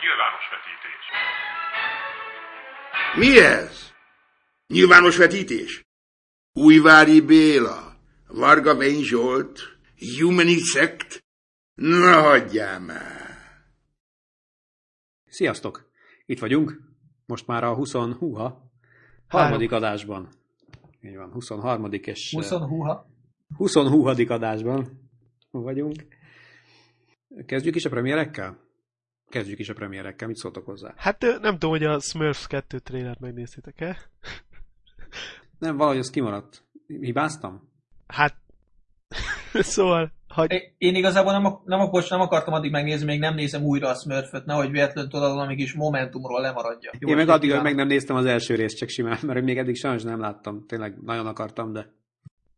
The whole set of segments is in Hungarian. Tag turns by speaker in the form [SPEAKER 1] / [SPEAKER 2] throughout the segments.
[SPEAKER 1] Nyilvános vetítés.
[SPEAKER 2] Mi ez? Nyilvános vetítés? Újvári Béla, Varga Vény Zsolt, Humanisect? Na hagyjál már!
[SPEAKER 3] Sziasztok! Itt vagyunk. Most már a 20 húha harmadik adásban. Így van, 23. és
[SPEAKER 4] 20 húha.
[SPEAKER 3] 20 húhadik adásban vagyunk. Kezdjük is a premierekkel? Kezdjük is a premierekkel, mit szóltok hozzá?
[SPEAKER 5] Hát nem tudom, hogy a Smurfs 2 trailert megnéztétek-e?
[SPEAKER 3] Nem, valahogy az kimaradt. Hibáztam?
[SPEAKER 5] Hát, szóval, hogy
[SPEAKER 4] É- Én igazából nem, nem, ak- nem akartam addig megnézni, még nem nézem újra a Smurföt, nehogy véletlenül tudod, valami kis momentumról lemaradja. Jó
[SPEAKER 3] Én meg addig
[SPEAKER 4] kívánok.
[SPEAKER 3] meg nem néztem az első részt, csak simán, mert még eddig sajnos nem láttam. Tényleg nagyon akartam, de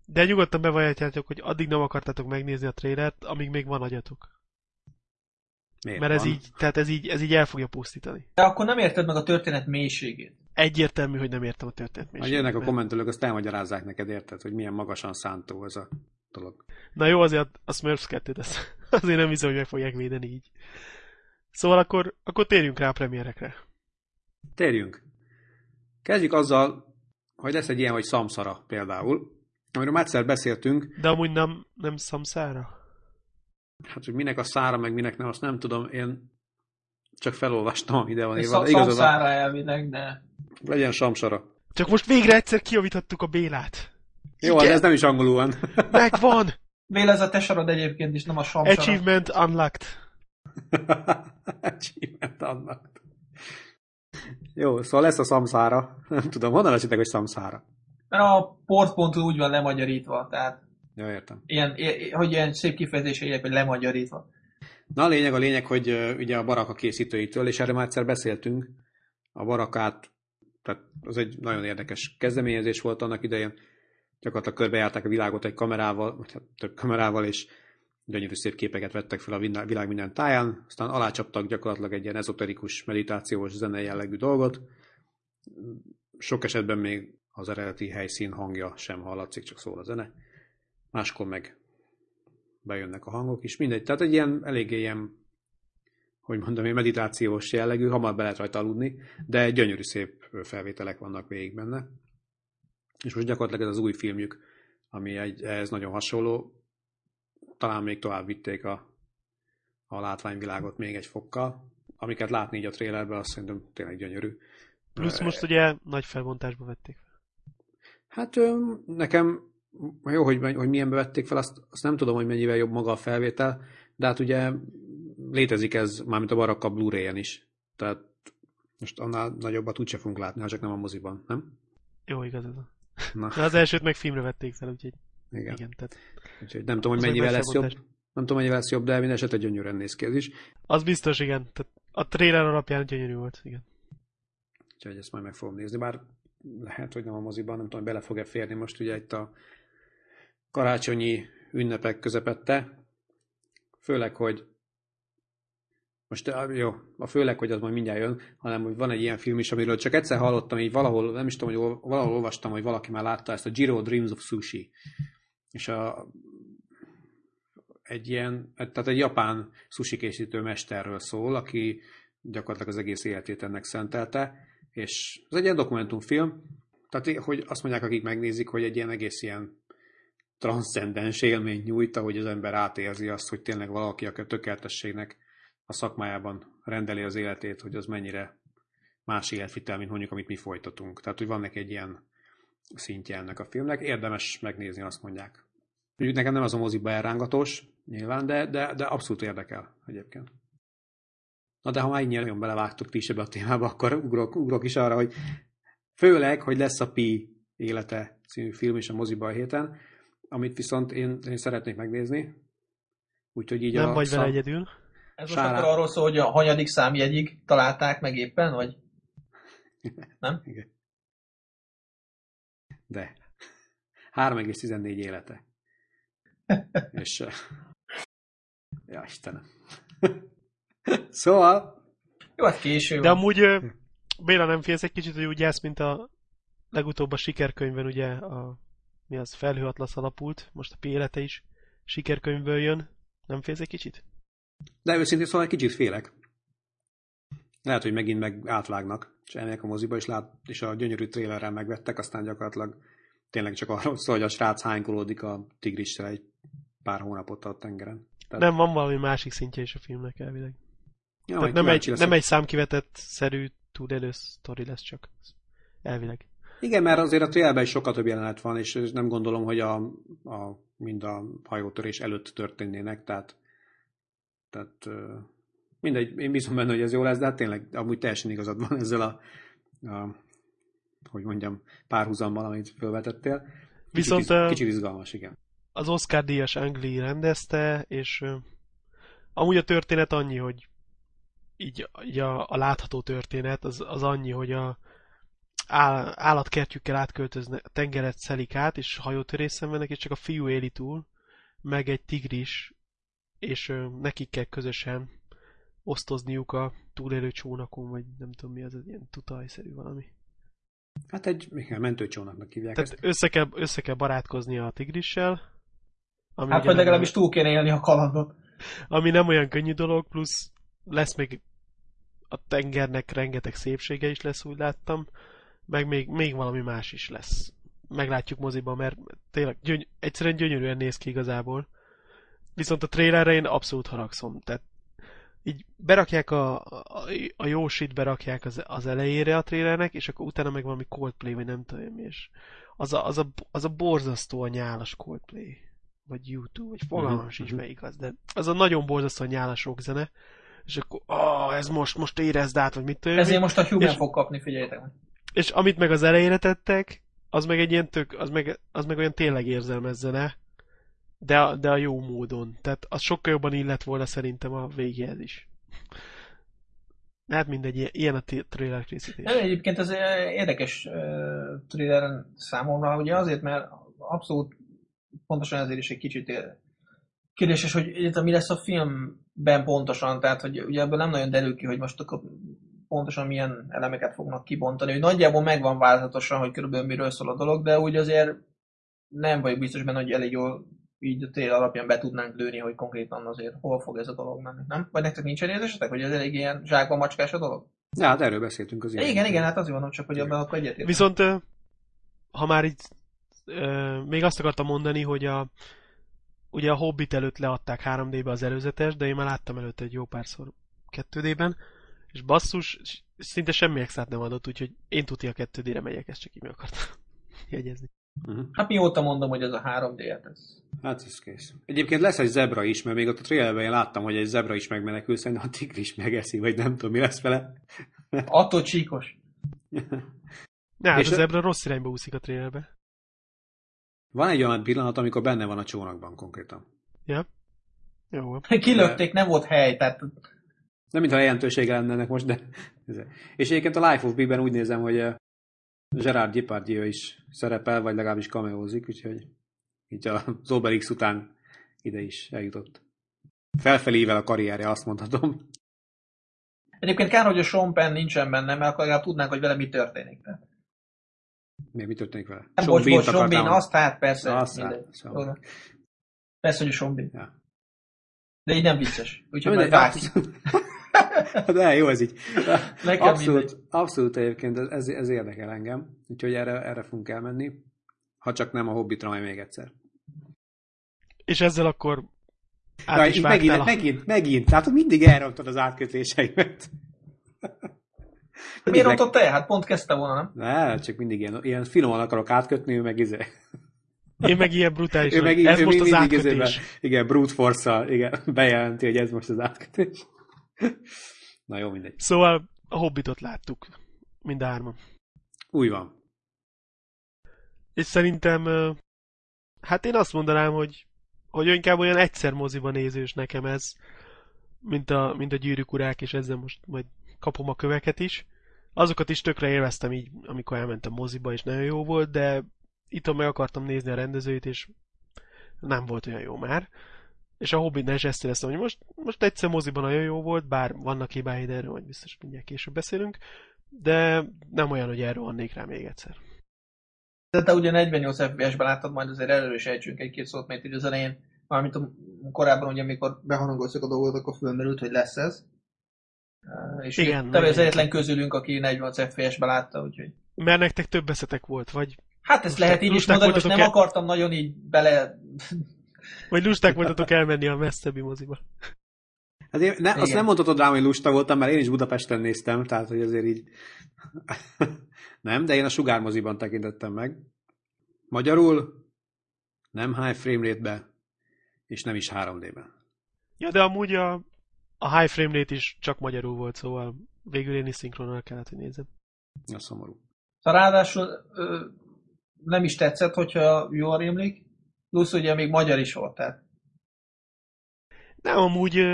[SPEAKER 5] de nyugodtan bevallhatjátok, hogy addig nem akartátok megnézni a trailert, amíg még van agyatok.
[SPEAKER 3] Miért
[SPEAKER 5] Mert ez
[SPEAKER 3] van?
[SPEAKER 5] így, tehát ez így, ez így el fogja pusztítani.
[SPEAKER 4] De akkor nem érted meg a történet mélységét.
[SPEAKER 5] Egyértelmű, hogy nem értem a történet
[SPEAKER 3] Majd jönnek a kommentelők, azt elmagyarázzák neked, érted, hogy milyen magasan szántó ez a dolog.
[SPEAKER 5] Na jó, azért a Smurfs 2 ezt azért nem hiszem, hogy meg fogják védeni így. Szóval akkor, akkor térjünk rá a premierekre.
[SPEAKER 3] Térjünk. Kezdjük azzal, hogy lesz egy ilyen, hogy Samsara például, amiről már egyszer beszéltünk,
[SPEAKER 5] De amúgy nem, nem Samsára?
[SPEAKER 3] Hát hogy minek a szára, meg minek nem, azt nem tudom, én csak felolvastam, ami ide van írva. Igazad
[SPEAKER 4] Szamszára elvileg, de...
[SPEAKER 3] legyen Samsara.
[SPEAKER 5] Csak most végre egyszer kiavítottuk a Bélát.
[SPEAKER 3] Jó, de ez nem is angolul van.
[SPEAKER 5] Megvan!
[SPEAKER 4] Véle ez a te sarad egyébként is, nem a Samsara.
[SPEAKER 5] Achievement unlocked.
[SPEAKER 3] Achievement annak. Jó, szóval lesz a Samsara. Nem tudom, honnan esítek, hogy Samsara?
[SPEAKER 4] Mert a port.hu úgy van lemagyarítva, tehát
[SPEAKER 3] Jó, értem.
[SPEAKER 4] ilyen, hogy ilyen szép kifejezése éljek, hogy lemagyarítva.
[SPEAKER 3] Na a lényeg, a lényeg, hogy ugye a baraka készítőitől, és erről már egyszer beszéltünk, a barakát, tehát az egy nagyon érdekes kezdeményezés volt annak idején, gyakorlatilag körbejárták a világot egy kamerával, vagy hát több kamerával, és gyönyörű szép képeket vettek fel a világ minden táján, aztán alácsaptak gyakorlatilag egy ilyen ezoterikus, meditációs, zene jellegű dolgot. Sok esetben még az eredeti helyszín hangja sem hallatszik, csak szól a zene. Máskor meg bejönnek a hangok is, mindegy. Tehát egy ilyen eléggé ilyen, hogy mondom, egy meditációs jellegű, hamar be lehet rajta aludni, de gyönyörű szép felvételek vannak végig benne. És most gyakorlatilag ez az új filmjük, ami egy, ehhez nagyon hasonló, talán még tovább vitték a, a látványvilágot még egy fokkal. Amiket látni így a trailerben, azt szerintem tényleg gyönyörű.
[SPEAKER 5] Plusz most ugye nagy felbontásba vették fel.
[SPEAKER 3] Hát nekem jó, hogy, hogy milyenbe vették fel, azt, azt nem tudom, hogy mennyivel jobb maga a felvétel, de hát ugye létezik ez, mármint a Baraka Blu-ray-en is. Tehát most annál nagyobbat úgyse fogunk látni, ha csak nem a moziban, nem?
[SPEAKER 5] Jó, igazad van.
[SPEAKER 3] Na,
[SPEAKER 5] De az elsőt meg filmre vették fel, úgyhogy
[SPEAKER 3] igen.
[SPEAKER 5] igen. tehát
[SPEAKER 3] Úgyhogy nem tudom, hogy mennyivel lesz jobb. Nem tudom, mennyivel lesz jobb, de minden esetre gyönyörűen néz ki ez is.
[SPEAKER 5] az biztos, igen. Tehát a trailer alapján gyönyörű volt, igen.
[SPEAKER 3] Úgyhogy ezt majd meg fogom nézni, bár lehet, hogy nem a moziban, nem tudom, hogy bele fog-e férni most ugye itt a karácsonyi ünnepek közepette. Főleg, hogy most jó, a főleg, hogy az majd mindjárt jön, hanem hogy van egy ilyen film is, amiről csak egyszer hallottam, így valahol, nem is tudom, hogy ol- valahol olvastam, hogy valaki már látta ezt a Giro Dreams of Sushi. És a, egy ilyen, tehát egy japán sushi készítő mesterről szól, aki gyakorlatilag az egész életét ennek szentelte, és ez egy ilyen dokumentumfilm, tehát hogy azt mondják, akik megnézik, hogy egy ilyen egész ilyen transzcendens élmény nyújt, hogy az ember átérzi azt, hogy tényleg valaki, aki a tökéletességnek a szakmájában rendeli az életét, hogy az mennyire más életvitel, mint mondjuk, amit mi folytatunk. Tehát, hogy van neki egy ilyen szintje ennek a filmnek. Érdemes megnézni, azt mondják. Mondjuk nekem nem az a moziba elrángatós, nyilván, de, de, de abszolút érdekel egyébként. Na de ha már így nagyon belevágtok ti is ebbe a témába, akkor ugrok, ugrok is arra, hogy főleg, hogy lesz a Pi élete című film is a moziba a héten, amit viszont én, én szeretnék megnézni. Úgyhogy így
[SPEAKER 5] Nem
[SPEAKER 3] a
[SPEAKER 5] vagy vele
[SPEAKER 3] szam-
[SPEAKER 5] egyedül.
[SPEAKER 4] Ez most
[SPEAKER 3] Sárá-
[SPEAKER 4] akkor arról szól, hogy a hanyadik számjegyig találták meg éppen, vagy? Nem?
[SPEAKER 3] Igen. De. 3,14 élete. És... Ja, Istenem. szóval...
[SPEAKER 4] Jó, hát késő
[SPEAKER 5] De
[SPEAKER 4] van.
[SPEAKER 5] amúgy Béla nem félsz egy kicsit, hogy úgy állsz, mint a legutóbb a sikerkönyvben ugye a mi az felhőatlasz alapult, most a Pi élete is sikerkönyvből jön. Nem félsz egy kicsit?
[SPEAKER 3] De őszintén szóval egy kicsit félek. Lehet, hogy megint meg átvágnak, és elmegyek a moziba, és, lát, és a gyönyörű trélerrel megvettek, aztán gyakorlatilag tényleg csak arról szól, hogy a srác hánykolódik a tigrissel egy pár hónapot a tengeren.
[SPEAKER 5] Tehát... Nem, van valami másik szintje is a filmnek elvileg.
[SPEAKER 3] Ja,
[SPEAKER 5] Tehát nem egy, nem egy számkivetett szerű túlélő sztori lesz csak. Elvileg.
[SPEAKER 3] Igen, mert azért a trailerben is sokkal több jelenet van, és nem gondolom, hogy a, a, mind a hajótörés előtt történnének, tehát, tehát mindegy, én bízom benne, hogy ez jó lesz, de hát tényleg amúgy teljesen igazad van ezzel a, a hogy mondjam, párhuzammal, amit felvetettél.
[SPEAKER 5] Viszont
[SPEAKER 3] kicsit, kicsit izgalmas, igen.
[SPEAKER 5] Az Oscar díjas Angli rendezte, és amúgy a történet annyi, hogy így, így a, a látható történet az, az annyi, hogy a áll, állatkertjükkel átköltöznek, a tengeret szelik át, és hajótörés szenvednek, és csak a fiú éli túl, meg egy tigris, és ö, nekik kell közösen osztozniuk a túlélő csónakon, vagy nem tudom mi az, ilyen tutajszerű valami.
[SPEAKER 3] Hát egy igen, mentőcsónaknak hívják
[SPEAKER 5] Tehát ezt. Össze kell, össze kell barátkozni a tigrissel.
[SPEAKER 4] Ami hát, vagy legalábbis túl kéne élni a kalandot.
[SPEAKER 5] Ami nem olyan könnyű dolog, plusz lesz még a tengernek rengeteg szépsége is lesz, úgy láttam, meg még, még valami más is lesz. Meglátjuk moziban, mert tényleg gyöny- egyszerűen gyönyörűen néz ki igazából. Viszont a trailerre én abszolút haragszom. Tehát így berakják a, a, a jó shit berakják az, az elejére a trailernek, és akkor utána meg valami Coldplay, vagy nem tudom mi, és az a, az a, az a borzasztó a nyálas Coldplay, vagy YouTube, vagy fogalmam uh-huh. sincs melyik az, de az a nagyon borzasztó a nyálas rockzene, és akkor, ah, ez most, most érezd át, vagy mit tudom.
[SPEAKER 4] Ezért most a Human és, fog kapni, figyeljétek meg.
[SPEAKER 5] És amit meg az elejére tettek, az meg egy ilyen tök, az meg, az meg olyan tényleg érzelmes zene, de, a, de a jó módon. Tehát az sokkal jobban illet volna szerintem a végéhez is. Hát mindegy, ilyen a trailer készítés.
[SPEAKER 4] Nem, egyébként ez érdekes uh, trailer számomra, ugye azért, mert abszolút pontosan ezért is egy kicsit kérdéses, hogy mi lesz a filmben pontosan, tehát hogy ugye ebből nem nagyon derül ki, hogy most akkor pontosan milyen elemeket fognak kibontani. Hogy nagyjából megvan változatosan, hogy körülbelül miről szól a dolog, de úgy azért nem vagyok biztos benne, hogy elég jól így a tél alapján be tudnánk lőni, hogy konkrétan azért hol fog ez a dolog menni, nem? Vagy nektek nincs érzésetek, hogy ez elég ilyen zsákba macskás a dolog?
[SPEAKER 3] Ja, hát erről beszéltünk az
[SPEAKER 4] ilyen. Igen, igen, hát azért mondom csak, hogy abban akkor egyetértek.
[SPEAKER 5] Viszont ha már így még azt akartam mondani, hogy a ugye a Hobbit előtt leadták 3D-be az előzetes, de én már láttam előtte egy jó párszor 2D-ben, és basszus, szinte semmi extrát nem adott, úgyhogy én tudja a 2D-re megyek, ezt csak így meg akartam jegyezni.
[SPEAKER 4] Uh-huh. Hát mióta mondom, hogy ez a 3D-et ez.
[SPEAKER 3] Hát ez kész. Egyébként lesz egy zebra is, mert még ott a trailerben én láttam, hogy egy zebra is megmenekül, szerintem a tigris megeszi, vagy nem tudom, mi lesz vele.
[SPEAKER 4] Attól csíkos.
[SPEAKER 5] Ne, hát a zebra rossz irányba úszik a trailerbe.
[SPEAKER 3] Van egy olyan pillanat, amikor benne van a csónakban konkrétan.
[SPEAKER 5] Ja. Jó.
[SPEAKER 4] Kilökték, nem volt hely, tehát...
[SPEAKER 3] Nem mintha jelentősége lenne ennek most, de... És egyébként a Life of B-ben úgy nézem, hogy Gerard Depardieu is szerepel, vagy legalábbis kameózik, úgyhogy így az Obelix után ide is eljutott. Felfelével a karrierje, azt mondhatom.
[SPEAKER 4] Egyébként kár, hogy a Sean Penn nincsen benne, mert akkor legalább tudnánk, hogy vele mi történik. Tehát.
[SPEAKER 3] Mi, mi történik vele?
[SPEAKER 4] Nem, bocs, bocs, Sean Bean, azt hát persze. Azt hát, szóval. Persze, hogy a Sean Bean. Ja. De így nem vicces. Úgyhogy majd vágjuk.
[SPEAKER 3] De jó ez így. abszolút, abszolút egyébként ez, ez érdekel engem, úgyhogy erre, erre fogunk elmenni, ha csak nem a Hobbitra majd még egyszer.
[SPEAKER 5] És ezzel akkor
[SPEAKER 3] át ja, is megint, a... megint, megint, tehát mindig elrontod az átkötéseimet.
[SPEAKER 4] Miért rontott el? Hát pont kezdte volna, nem?
[SPEAKER 3] Ne, csak mindig ilyen, ilyen finoman akarok átkötni, ő meg izé.
[SPEAKER 5] Én meg ilyen brutális, ő meg, ez ő most az átkötés. Izébe,
[SPEAKER 3] igen, brute force igen, bejelenti, hogy ez most az átkötés. Na jó, mindegy.
[SPEAKER 5] Szóval a Hobbitot láttuk, mind a hárman.
[SPEAKER 3] Úgy van.
[SPEAKER 5] És szerintem, hát én azt mondanám, hogy, hogy inkább olyan egyszer moziban nézős nekem ez, mint a, mint a gyűrűk urák, és ezzel most majd kapom a köveket is. Azokat is tökre élveztem így, amikor elmentem moziba, és nagyon jó volt, de itt meg akartam nézni a rendezőit, és nem volt olyan jó már. És a Hobbitnál is ezt éreztem, hogy most, most egyszer moziban nagyon jó volt, bár vannak hibái, de erről majd biztos mindjárt később beszélünk, de nem olyan, hogy erről vannék rá még egyszer.
[SPEAKER 4] De te ugye 48 FPS-ben láttad, majd azért erről is ejtsünk egy-két szót, mert így az elején, mármint korábban ugye, amikor beharangolszak a dolgot, akkor fölmerült, hogy lesz ez. És
[SPEAKER 5] Igen,
[SPEAKER 4] te az egyetlen közülünk, aki 48 FPS-be látta, úgyhogy...
[SPEAKER 5] Mert nektek több eszetek volt, vagy,
[SPEAKER 4] Hát ezt lehet így is mondani, most nem
[SPEAKER 5] voltatok-e?
[SPEAKER 4] akartam nagyon így bele...
[SPEAKER 5] vagy lusták voltatok elmenni a messzebbi moziba.
[SPEAKER 3] Hát én, ne, azt
[SPEAKER 4] Igen.
[SPEAKER 3] nem mondhatod rám, hogy lusta voltam, mert én is Budapesten néztem, tehát hogy azért így... nem, de én a sugármoziban tekintettem meg. Magyarul nem high frame rate-be, és nem is 3D-ben.
[SPEAKER 5] Ja, de amúgy a, a high frame rate is csak magyarul volt, szóval végül én is szinkronnal kellett, hogy nézem.
[SPEAKER 3] A szomorú.
[SPEAKER 4] Szóval ráadásul ö, nem is tetszett, hogyha jól rémlik, plusz ugye még magyar is volt, tehát
[SPEAKER 5] Nem, amúgy,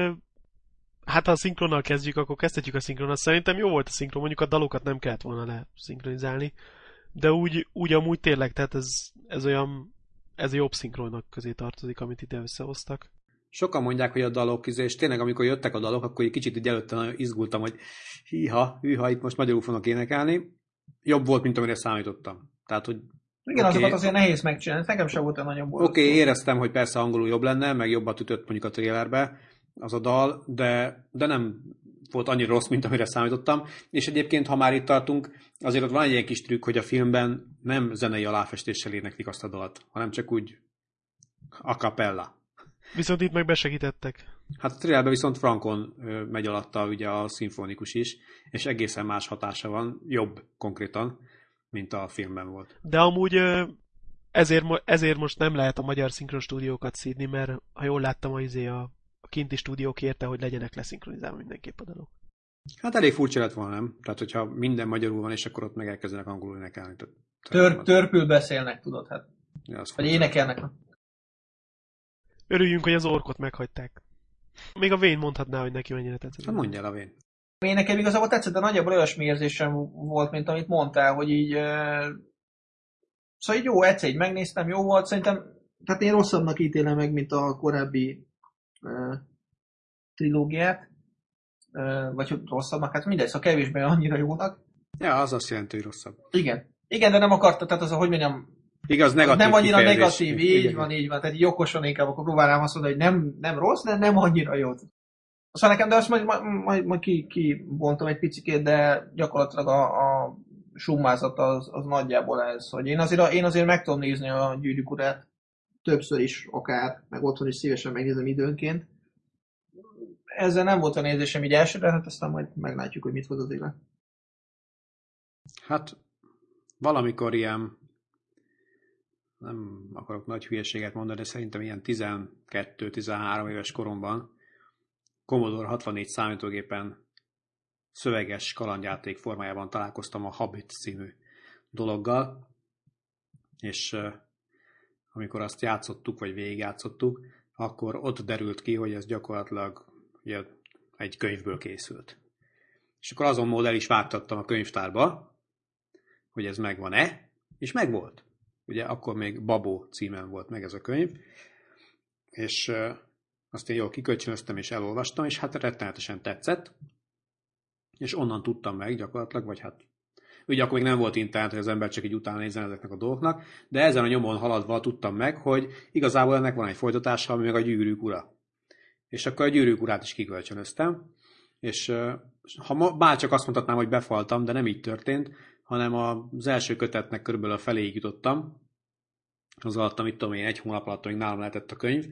[SPEAKER 5] hát ha a szinkronnal kezdjük, akkor kezdhetjük a szinkronnal. Szerintem jó volt a szinkron, mondjuk a dalokat nem kellett volna leszinkronizálni, de úgy, úgy amúgy tényleg, tehát ez, ez olyan, ez a jobb szinkronnak közé tartozik, amit ide összehoztak.
[SPEAKER 3] Sokan mondják, hogy a dalok, izé, és tényleg amikor jöttek a dalok, akkor egy kicsit így előtte nagyon izgultam, hogy híha, hűha, itt most magyarul fognak énekelni. Jobb volt, mint amire számítottam. Tehát, hogy
[SPEAKER 4] igen,
[SPEAKER 3] Oké.
[SPEAKER 4] azokat azért nehéz megcsinálni, nekem sem volt olyan nagyon boldog.
[SPEAKER 3] Oké, okay, éreztem, hogy persze angolul jobb lenne, meg jobbat ütött mondjuk a trailerbe az a dal, de, de nem volt annyira rossz, mint amire számítottam. És egyébként, ha már itt tartunk, azért ott van egy ilyen kis trükk, hogy a filmben nem zenei aláfestéssel éneklik azt a dalt, hanem csak úgy a capella.
[SPEAKER 5] Viszont itt meg besegítettek.
[SPEAKER 3] Hát a trailerben viszont Frankon megy alatta ugye a szimfonikus is, és egészen más hatása van, jobb konkrétan, mint a filmben volt.
[SPEAKER 5] De amúgy ezért, ezért most nem lehet a magyar szinkron stúdiókat szídni, mert ha jól láttam, a, izé a, a kinti stúdió kérte, hogy legyenek leszinkronizálva mindenképp a dalok.
[SPEAKER 3] Hát elég furcsa lett volna, nem? Tehát, hogyha minden magyarul van, és akkor ott meg elkezdenek angolul énekelni. Tehát,
[SPEAKER 4] Tör, törpül beszélnek, tudod, hát.
[SPEAKER 3] Ja, az
[SPEAKER 4] Vagy énekelnek.
[SPEAKER 5] Örüljünk, hogy az orkot meghagyták. Még a Vén mondhatná, hogy neki mennyire tetszett.
[SPEAKER 3] Hát mondja el a vén.
[SPEAKER 4] Én nekem igazából tetszett, de nagyjából olyasmi érzésem volt, mint amit mondtál, hogy így... Szóval így jó, egyszer így megnéztem, jó volt, szerintem... Tehát én rosszabbnak ítélem meg, mint a korábbi uh, trilógiát. Uh, vagy rosszabbnak, hát mindegy, szóval kevésbé annyira jónak.
[SPEAKER 3] Ja, az azt jelenti, hogy rosszabb.
[SPEAKER 4] Igen. Igen, de nem akarta, tehát az, hogy mondjam,
[SPEAKER 3] Igaz, negatív
[SPEAKER 4] nem annyira
[SPEAKER 3] kifejezés.
[SPEAKER 4] negatív, így
[SPEAKER 3] Igen.
[SPEAKER 4] van, így van. Tehát így okosan inkább akkor próbálnám azt mondani, hogy nem, nem rossz, de nem annyira jó. Aztán nekem, de azt majd, majd, majd, majd ki, ki bontom egy picikét, de gyakorlatilag a, a summázat az, az nagyjából ez, hogy én azért, én azért meg tudom nézni a gyűrűk többször is akár, meg otthon is szívesen megnézem időnként. Ezzel nem volt a nézésem így elsőre, hát aztán majd meglátjuk, hogy mit hoz az élet.
[SPEAKER 3] Hát valamikor ilyen, nem akarok nagy hülyeséget mondani, de szerintem ilyen 12-13 éves koromban Commodore 64 számítógépen szöveges kalandjáték formájában találkoztam a Hobbit című dologgal, és amikor azt játszottuk, vagy végigjátszottuk, akkor ott derült ki, hogy ez gyakorlatilag ugye, egy könyvből készült. És akkor azon mód el is vágtattam a könyvtárba, hogy ez megvan-e, és megvolt. Ugye akkor még Babó címen volt meg ez a könyv, és azt én jól kikölcsönöztem és elolvastam, és hát rettenetesen tetszett, és onnan tudtam meg gyakorlatilag, vagy hát ugye akkor még nem volt internet, hogy az ember csak így utána nézzen ezeknek a dolgoknak, de ezen a nyomon haladva tudtam meg, hogy igazából ennek van egy folytatása, ami meg a gyűrűk ura. És akkor a gyűrűk urát is kikölcsönöztem, és ha ma, bár csak azt mondhatnám, hogy befaltam, de nem így történt, hanem az első kötetnek körülbelül a feléig jutottam, az alatt, mit tudom én, egy hónap alatt, amíg nálam lehetett a könyv,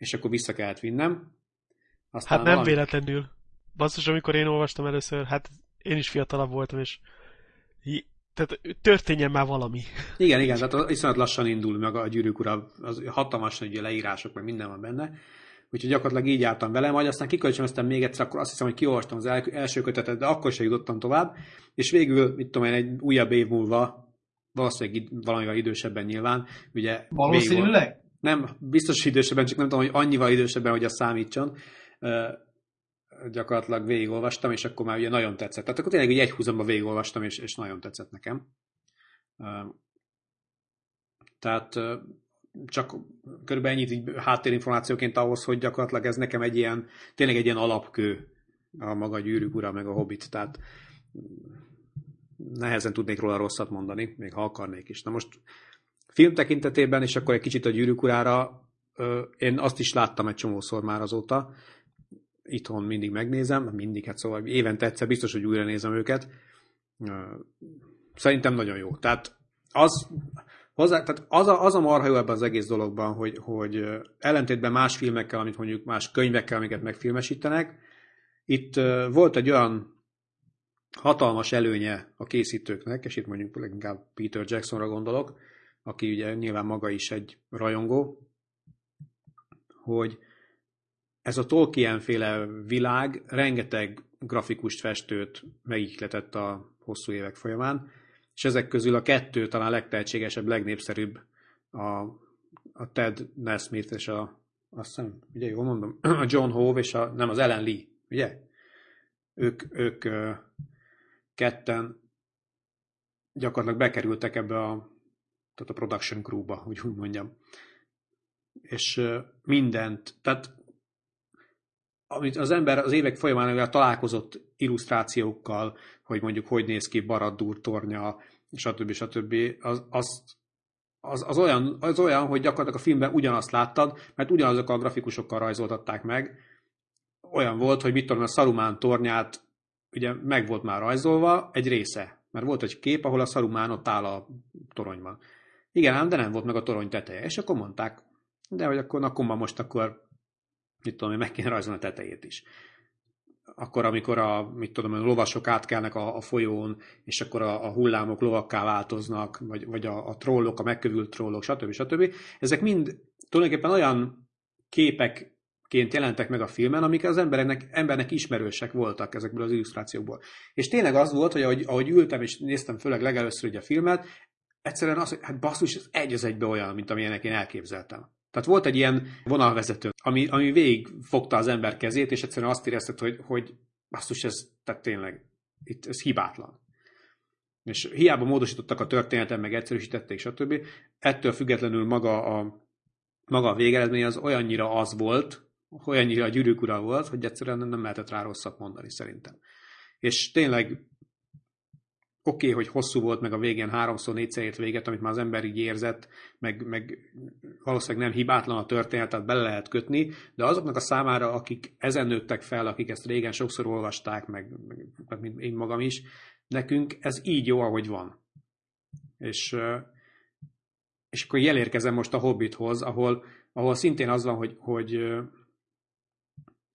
[SPEAKER 3] és akkor vissza kellett vinnem. Aztán
[SPEAKER 5] Hát nem
[SPEAKER 3] valami-
[SPEAKER 5] véletlenül. Basszus, amikor én olvastam először, hát én is fiatalabb voltam, és tehát történjen már valami.
[SPEAKER 3] Igen, igen, tehát iszonyat lassan indul meg a gyűrűk ura, az hatalmas nagy leírások, meg minden van benne. Úgyhogy gyakorlatilag így jártam vele, majd aztán kikölcsönöztem még egyszer, akkor azt hiszem, hogy kiolvastam az el- első kötetet, de akkor sem jutottam tovább, és végül, mit tudom én, egy újabb év múlva, valószínűleg valamivel idősebben nyilván, ugye
[SPEAKER 4] Valószínűleg?
[SPEAKER 3] Nem, biztos idősebben, csak nem tudom, hogy annyival idősebben, hogy az számítson. Gyakorlatilag végigolvastam, és akkor már ugye nagyon tetszett. Tehát akkor tényleg így egy húzomban végigolvastam, és, és nagyon tetszett nekem. Tehát csak körülbelül ennyit így háttérinformációként ahhoz, hogy gyakorlatilag ez nekem egy ilyen, tényleg egy ilyen alapkő a maga gyűrűk ura, meg a hobbit, tehát nehezen tudnék róla rosszat mondani, még ha akarnék is. Na most film tekintetében, és akkor egy kicsit a gyűrűk urára, én azt is láttam egy csomószor már azóta, itthon mindig megnézem, mindig, hát szóval évente egyszer biztos, hogy újra nézem őket. Szerintem nagyon jó. Tehát az, hozzá, tehát az, a, az a marha jó ebben az egész dologban, hogy, hogy ellentétben más filmekkel, amit mondjuk más könyvekkel, amiket megfilmesítenek, itt volt egy olyan hatalmas előnye a készítőknek, és itt mondjuk leginkább Peter Jacksonra gondolok, aki ugye nyilván maga is egy rajongó, hogy ez a Tolkien-féle világ rengeteg grafikust, festőt megihletett a hosszú évek folyamán, és ezek közül a kettő talán legtehetségesebb, legnépszerűbb a, a Ted Nesmith és a, azt hiszem, ugye jól mondom, a John Hove és a, nem, az Ellen Lee, ugye? Ők, ők ketten gyakorlatilag bekerültek ebbe a, tehát a production crew-ba, hogy úgy mondjam. És mindent, tehát amit az ember az évek folyamán találkozott illusztrációkkal, hogy mondjuk hogy néz ki Baradur tornya, stb. stb. Az, az, az, az, olyan, az olyan, hogy gyakorlatilag a filmben ugyanazt láttad, mert ugyanazokkal a grafikusokkal rajzoltatták meg. Olyan volt, hogy mit tudom, a Szarumán tornyát ugye meg volt már rajzolva egy része, mert volt egy kép, ahol a Szarumán ott áll a toronyban. Igen, ám, de nem volt meg a torony teteje, és akkor mondták, de hogy akkor, akkor most akkor mit tudom meg kéne rajzolni a tetejét is. Akkor, amikor a, mit tudom, a lovasok átkelnek a, a folyón, és akkor a, a hullámok lovakká változnak, vagy, vagy a, a trollok, a megkövült trollok, stb. stb. Ezek mind tulajdonképpen olyan képek ként jelentek meg a filmen, amik az embernek, embernek ismerősek voltak ezekből az illusztrációkból. És tényleg az volt, hogy ahogy, ahogy ültem és néztem főleg legelőször ugye a filmet, egyszerűen az, hogy hát basszus, ez egy az egybe olyan, mint amilyenek én elképzeltem. Tehát volt egy ilyen vonalvezető, ami, ami végig fogta az ember kezét, és egyszerűen azt érezted, hogy, hogy basszus, ez tehát tényleg, itt, ez hibátlan. És hiába módosítottak a történeten, meg egyszerűsítették, stb. Ettől függetlenül maga a, maga a végeredmény az olyannyira az volt, olyannyira a gyűrűk ura volt, hogy egyszerűen nem lehetett rá rosszat mondani szerintem. És tényleg oké, okay, hogy hosszú volt, meg a végén háromszor, négyszer ért véget, amit már az ember így érzett, meg, meg valószínűleg nem hibátlan a történet, tehát bele lehet kötni, de azoknak a számára, akik ezen nőttek fel, akik ezt régen sokszor olvasták, meg, meg, meg én magam is, nekünk ez így jó, ahogy van. És, és akkor jelérkezem most a Hobbithoz, ahol, ahol szintén az van, hogy, hogy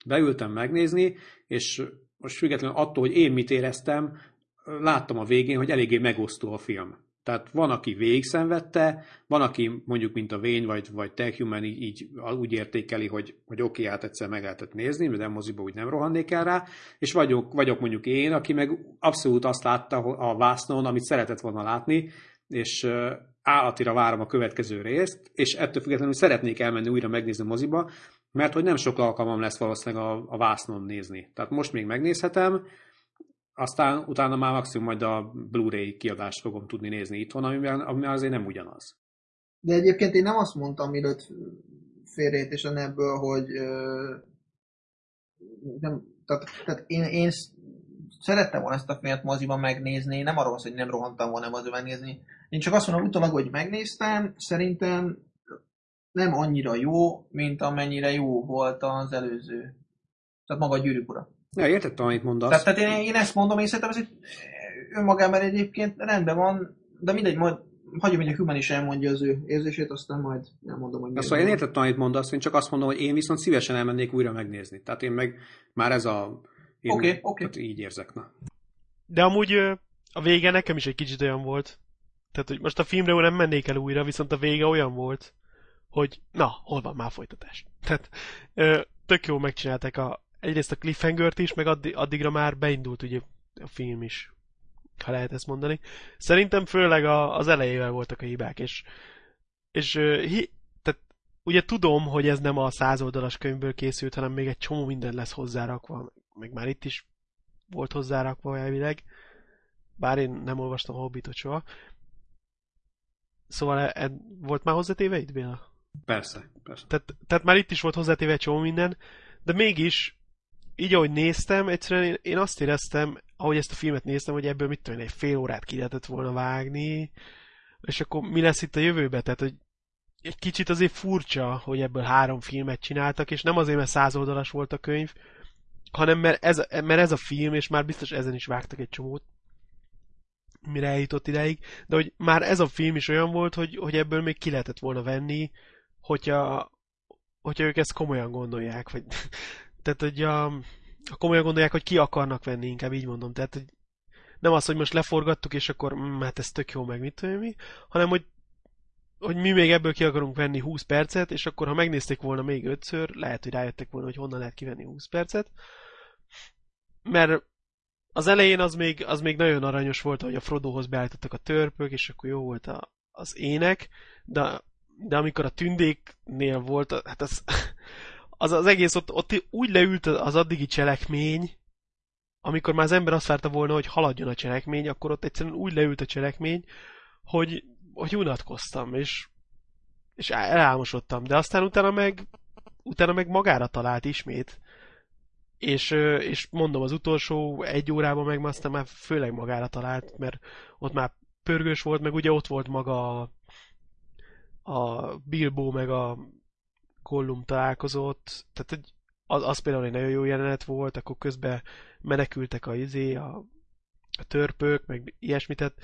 [SPEAKER 3] beültem megnézni, és most függetlenül attól, hogy én mit éreztem, láttam a végén, hogy eléggé megosztó a film. Tehát van, aki végig szenvedte, van, aki mondjuk, mint a Vény vagy, vagy Tech Human így, így úgy értékeli, hogy, hogy oké, okay, hát egyszer meg lehetett nézni, de moziba úgy nem rohannék el rá, és vagyok, vagyok mondjuk én, aki meg abszolút azt látta a vásznon, amit szeretett volna látni, és állatira várom a következő részt, és ettől függetlenül szeretnék elmenni újra megnézni moziba, mert hogy nem sok alkalmam lesz valószínűleg a, a vásznon nézni. Tehát most még megnézhetem, aztán utána már maximum majd a Blu-ray kiadást fogom tudni nézni itthon, amivel, amivel azért nem ugyanaz.
[SPEAKER 4] De egyébként én nem azt mondtam, mielőtt félreértésen ebből, hogy nem, tehát, tehát én, én szerettem volna ezt a filmet moziban megnézni, nem arról hogy nem rohantam volna moziban megnézni. Én csak azt mondom utólag, hogy megnéztem, szerintem nem annyira jó, mint amennyire jó volt az előző. Tehát maga a gyűrűk.
[SPEAKER 3] Ja, értettem, amit mondasz.
[SPEAKER 4] Tehát, tehát én, én, ezt mondom, én szerintem ez egy önmagában egyébként rendben van, de mindegy, majd hagyom, hogy a Human is elmondja az ő érzését, aztán majd elmondom, hogy
[SPEAKER 3] szóval én értettem, amit mondasz, én csak azt mondom, hogy én viszont szívesen elmennék újra megnézni. Tehát én meg már ez a...
[SPEAKER 4] Oké, oké. Okay, okay.
[SPEAKER 3] így érzek, na.
[SPEAKER 5] De amúgy a vége nekem is egy kicsit olyan volt. Tehát, hogy most a filmre nem mennék el újra, viszont a vége olyan volt, hogy na, hol van már folytatás. Tehát tök jó megcsinálták a, egyrészt a cliffhanger is, meg addig, addigra már beindult ugye a film is, ha lehet ezt mondani. Szerintem főleg a, az elejével voltak a hibák, és, és hi, tehát ugye tudom, hogy ez nem a százoldalas könyvből készült, hanem még egy csomó minden lesz hozzárakva, meg már itt is volt hozzárakva elvileg, bár én nem olvastam a Hobbitot soha. Szóval e, e, volt már hozzátéve itt, Béla?
[SPEAKER 3] Persze, persze.
[SPEAKER 5] Tehát, tehát már itt is volt hozzátéve csomó minden, de mégis így ahogy néztem, egyszerűen én, én azt éreztem, ahogy ezt a filmet néztem, hogy ebből mit tudom egy fél órát ki lehetett volna vágni, és akkor mi lesz itt a jövőben? Tehát, hogy egy kicsit azért furcsa, hogy ebből három filmet csináltak, és nem azért, mert száz oldalas volt a könyv, hanem mert ez, mert ez a film, és már biztos ezen is vágtak egy csomót, mire eljutott ideig, de hogy már ez a film is olyan volt, hogy, hogy ebből még ki lehetett volna venni, hogyha, hogyha ők ezt komolyan gondolják, vagy tehát, hogy a, a komolyan gondolják, hogy ki akarnak venni, inkább így mondom. Tehát, hogy nem az, hogy most leforgattuk, és akkor mm, hát ez tök jó, meg mit tudom mi, hanem, hogy hogy mi még ebből ki akarunk venni 20 percet, és akkor ha megnézték volna még ötször, lehet, hogy rájöttek volna, hogy honnan lehet kivenni 20 percet. Mert az elején az még, az még nagyon aranyos volt, hogy a Frodohoz beállítottak a törpök, és akkor jó volt a, az ének, de, de amikor a tündéknél volt, hát az, az, az egész ott, ott úgy leült az addigi cselekmény, amikor már az ember azt várta volna, hogy haladjon a cselekmény, akkor ott egyszerűen úgy leült a cselekmény, hogy, hogy unatkoztam, és, és elálmosodtam, de aztán utána meg, utána meg magára talált ismét, és, és mondom, az utolsó egy órában meg aztán már főleg magára talált, mert ott már pörgős volt, meg ugye ott volt maga a, a Bilbo, meg a Gollum találkozott, tehát az, az például egy nagyon jó jelenet volt, akkor közben menekültek a izé, a, a törpök, meg ilyesmit, tehát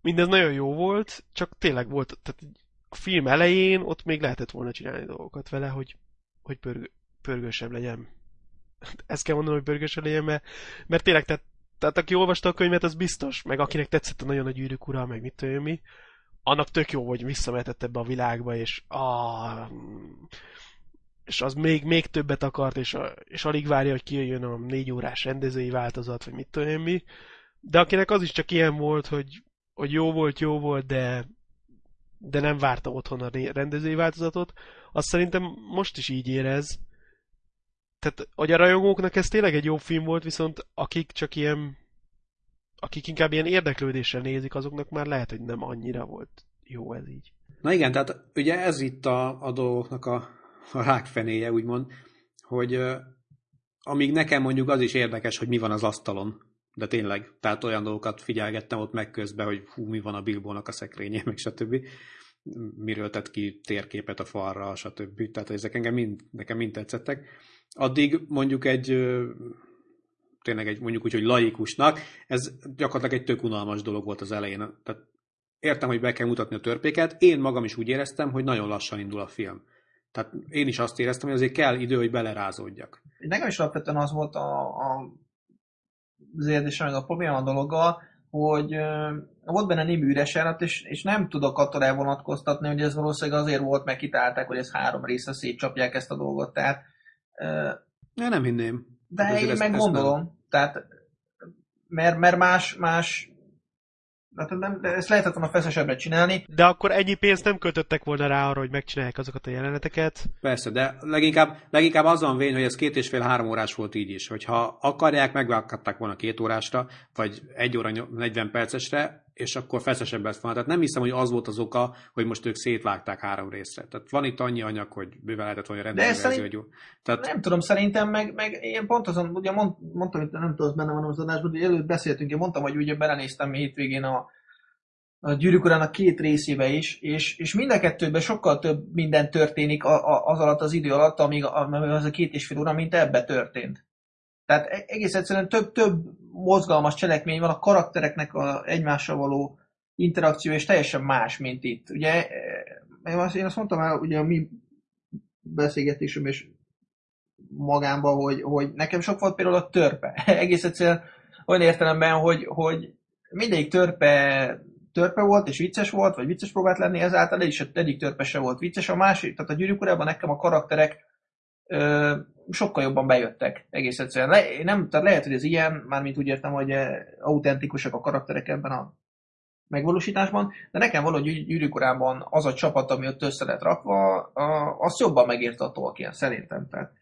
[SPEAKER 5] mindez nagyon jó volt, csak tényleg volt, tehát a film elején ott még lehetett volna csinálni dolgokat vele, hogy, hogy pörg, pörgősebb legyen. Ezt kell mondanom, hogy pörgősebb legyen, mert, mert tényleg, tehát, tehát aki olvasta a könyvet, az biztos, meg akinek tetszett a nagyon nagy gyűrűk ura, meg mit tudom mi, annak tök jó, hogy visszamehetett ebbe a világba, és ah, és az még, még többet akart, és, a, és alig várja, hogy kijöjjön a négy órás rendezői változat, vagy mit tudom mi. De akinek az is csak ilyen volt, hogy, hogy jó volt, jó volt, de, de nem várta otthon a rendezői változatot, azt szerintem most is így érez. Tehát, hogy a rajongóknak ez tényleg egy jó film volt, viszont akik csak ilyen akik inkább ilyen érdeklődéssel nézik, azoknak már lehet, hogy nem annyira volt jó ez így.
[SPEAKER 3] Na igen, tehát ugye ez itt a, a dolgoknak a, a rákfenéje, úgymond, hogy amíg nekem mondjuk az is érdekes, hogy mi van az asztalon, de tényleg, tehát olyan dolgokat figyelgettem ott meg közben, hogy hú, mi van a Bilbónak a szekrénye, meg stb. Miről tett ki térképet a falra, stb. Tehát ezek engem mind, nekem mind tetszettek. Addig mondjuk egy tényleg egy mondjuk úgy, hogy laikusnak, ez gyakorlatilag egy tök unalmas dolog volt az elején. Tehát értem, hogy be kell mutatni a törpéket, én magam is úgy éreztem, hogy nagyon lassan indul a film. Tehát én is azt éreztem, hogy azért kell idő, hogy belerázódjak.
[SPEAKER 4] Nekem is alapvetően az volt a, a az érzésem, meg a probléma a dologgal, hogy uh, volt benne némi üres állat, és, és nem tudok attól elvonatkoztatni, hogy ez valószínűleg azért volt, mert kitálták, hogy ez három része szétcsapják ezt a dolgot. Tehát,
[SPEAKER 3] uh, én nem hinném.
[SPEAKER 4] De hát én meg gondolom. Tehát, mert, mert más, más Hát nem, de ezt lehetett volna feszesebbre csinálni.
[SPEAKER 5] De akkor ennyi pénzt nem költöttek volna rá arra, hogy megcsinálják azokat a jeleneteket.
[SPEAKER 3] Persze, de leginkább, leginkább azon vény, hogy ez két és fél három órás volt így is. Hogyha akarják, megvághatták volna két órásra, vagy egy óra 40 percesre, és akkor feszesebb lett volna. Tehát nem hiszem, hogy az volt az oka, hogy most ők szétvágták három részre. Tehát van itt annyi anyag, hogy bőven lehetett volna rendezni
[SPEAKER 4] verzió. Szerint... Tehát... Nem tudom, szerintem meg, meg én pont azon, ugye mond, mondtam, hogy nem tudom, benne van az adásban, hogy előtt beszéltünk, én mondtam, hogy ugye belenéztem hétvégén a, a gyűrűk urának két részébe is, és, és mind a kettőben sokkal több minden történik a, a, az alatt az idő alatt, amíg, amíg az a két és fél óra, mint ebbe történt. Tehát e- egész egyszerűen több, több mozgalmas cselekmény van, a karaktereknek a egymással való interakció, és teljesen más, mint itt. Ugye, e, én azt, mondtam el, ugye a mi beszélgetésünk és magámban, hogy, hogy nekem sok volt például a törpe. egész egyszerűen olyan értelemben, hogy, hogy mindegyik törpe törpe volt, és vicces volt, vagy vicces próbált lenni, ezáltal is egyik törpe se volt vicces. A másik, tehát a gyűrűk nekem a karakterek sokkal jobban bejöttek egész egyszerűen. Le, nem, tehát lehet, hogy ez ilyen, mármint úgy értem, hogy autentikusak a karakterek ebben a megvalósításban, de nekem valahogy gyűrűkorában az a csapat, ami ott össze lett rakva, a, azt jobban megírta a Tolkien, szerintem. Tehát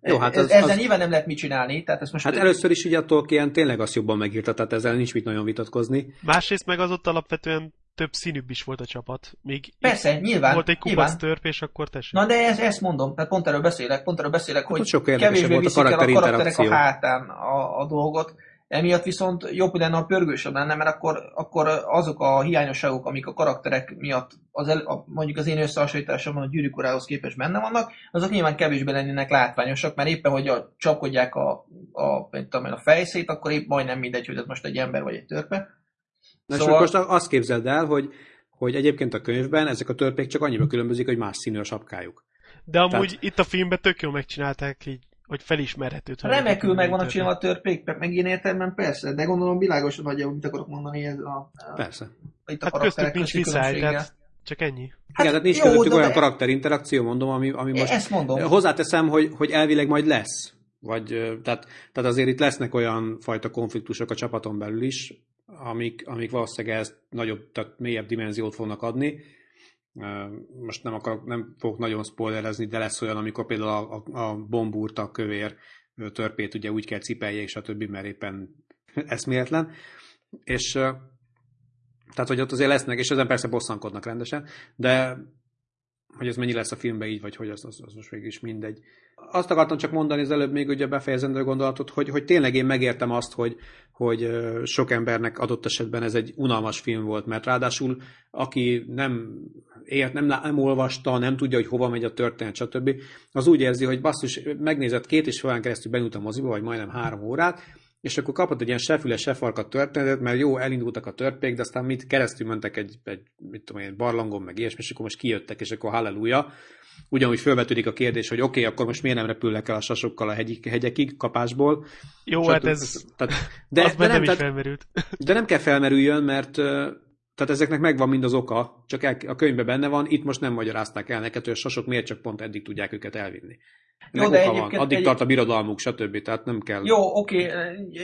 [SPEAKER 4] jó, hát az, ezzel az... nyilván nem lehet mit csinálni. Tehát ezt most
[SPEAKER 3] hát először is ugye a Tolkien tényleg azt jobban megírta, tehát ezzel nincs mit nagyon vitatkozni.
[SPEAKER 5] Másrészt meg az ott alapvetően több színűbb is volt a csapat. Még
[SPEAKER 4] Persze, nyilván.
[SPEAKER 5] Volt egy kupac törp, és akkor tessék.
[SPEAKER 4] Na de ez, ezt mondom, tehát pont erről beszélek, pont erről beszélek, hát, hogy
[SPEAKER 3] sok kevésbé
[SPEAKER 4] volt a, karakter a karakterek a hátán a, a dolgot. Emiatt viszont jobb lenne, a pörgősebb lenne, mert akkor, akkor azok a hiányosságok, amik a karakterek miatt az el, a, mondjuk az én összehasonlításomban a gyűrűk urához képest benne vannak, azok nyilván kevésbé lennének látványosak, mert éppen, hogy a, csapkodják a, a, tudom, a fejszét, akkor épp majdnem mindegy, hogy ez most egy ember vagy egy törpe.
[SPEAKER 3] Na szóval... és most azt képzeld el, hogy, hogy egyébként a könyvben ezek a törpék csak annyiba különbözik, hogy más színű a sapkájuk.
[SPEAKER 5] De amúgy Tehát... itt a filmben tök jól megcsinálták így hogy felismerhető.
[SPEAKER 4] Remekül meg van a csinálva a törpék, meg én értelemben persze, de gondolom világosan nagyjából mit akarok mondani ez a... a
[SPEAKER 3] persze.
[SPEAKER 5] Itt a hát köztük nincs viszály, tehát csak ennyi.
[SPEAKER 3] Hát, Igen, tehát nincs jó, közöttük olyan de... karakterinterakció, mondom, ami, ami most...
[SPEAKER 4] Ezt mondom.
[SPEAKER 3] Hozzáteszem, hogy, hogy elvileg majd lesz. Vagy, tehát, tehát azért itt lesznek olyan fajta konfliktusok a csapaton belül is, amik, amik valószínűleg ezt nagyobb, tehát mélyebb dimenziót fognak adni most nem, akarok, nem fogok nagyon spoilerezni, de lesz olyan, amikor például a, a, a bombúrta kövér törpét ugye úgy kell cipelje, és a többi, mert éppen eszméletlen. És tehát, hogy ott azért lesznek, és ezen persze bosszankodnak rendesen, de hogy ez mennyi lesz a filmben így, vagy hogy az, az, az most végül is mindegy. Azt akartam csak mondani az előbb még ugye befejezendő gondolatot, hogy, hogy tényleg én megértem azt, hogy, hogy sok embernek adott esetben ez egy unalmas film volt, mert ráadásul aki nem ért, nem, nem olvasta, nem tudja, hogy hova megy a történet, stb., az úgy érzi, hogy basszus, megnézett két és fél keresztül benyújt a moziba, vagy majdnem három órát, és akkor kapott egy ilyen sefüles, sefarkat történetet, mert jó, elindultak a törpék, de aztán mit keresztül mentek egy, egy mit tudom egy barlangon, meg ilyesmi, és akkor most kijöttek, és akkor halleluja. Ugyanúgy felvetődik a kérdés, hogy oké, okay, akkor most miért nem repülnek el a sasokkal a hegyik, hegyekig kapásból.
[SPEAKER 5] Jó, hát ez, tehát, de, az de nem, is felmerült.
[SPEAKER 3] De nem kell felmerüljön, mert tehát ezeknek megvan mind az oka, csak el, a könyvben benne van, itt most nem magyarázták el neked, hogy a sasok miért csak pont eddig tudják őket elvinni. Jó, de van. Addig egy... tart a birodalmuk, stb. Tehát nem kell.
[SPEAKER 4] Jó, oké,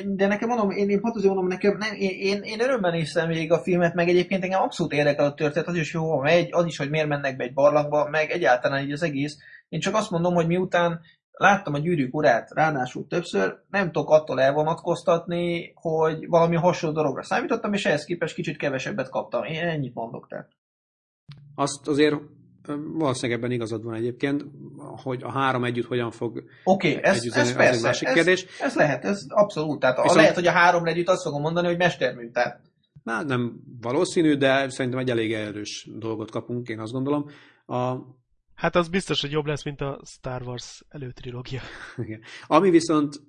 [SPEAKER 4] de nekem mondom, én, én pont azért mondom, nekem nem, én, én, én örömmel néztem végig a filmet, meg egyébként engem abszolút érdekel a történet, az is jó megy, az is, hogy miért mennek be egy barlangba, meg egyáltalán így az egész. Én csak azt mondom, hogy miután láttam a gyűrűk urát, ráadásul többször, nem tudok attól elvonatkoztatni, hogy valami hasonló dologra számítottam, és ehhez képest kicsit kevesebbet kaptam. Én ennyit mondok tehát.
[SPEAKER 3] Azt azért valószínűleg ebben igazad van egyébként, hogy a három együtt hogyan fog
[SPEAKER 4] Oké, okay, ez, ez persze, egy másik ez, kérdés. Ez lehet, ez abszolút. Tehát Viszont... lehet, hogy a három együtt azt fogom mondani, hogy mestermű. Tehát...
[SPEAKER 3] Na, nem valószínű, de szerintem egy elég erős dolgot kapunk, én azt gondolom. A,
[SPEAKER 5] Hát az biztos, hogy jobb lesz, mint a Star Wars előtrilógia.
[SPEAKER 3] Igen. Ami viszont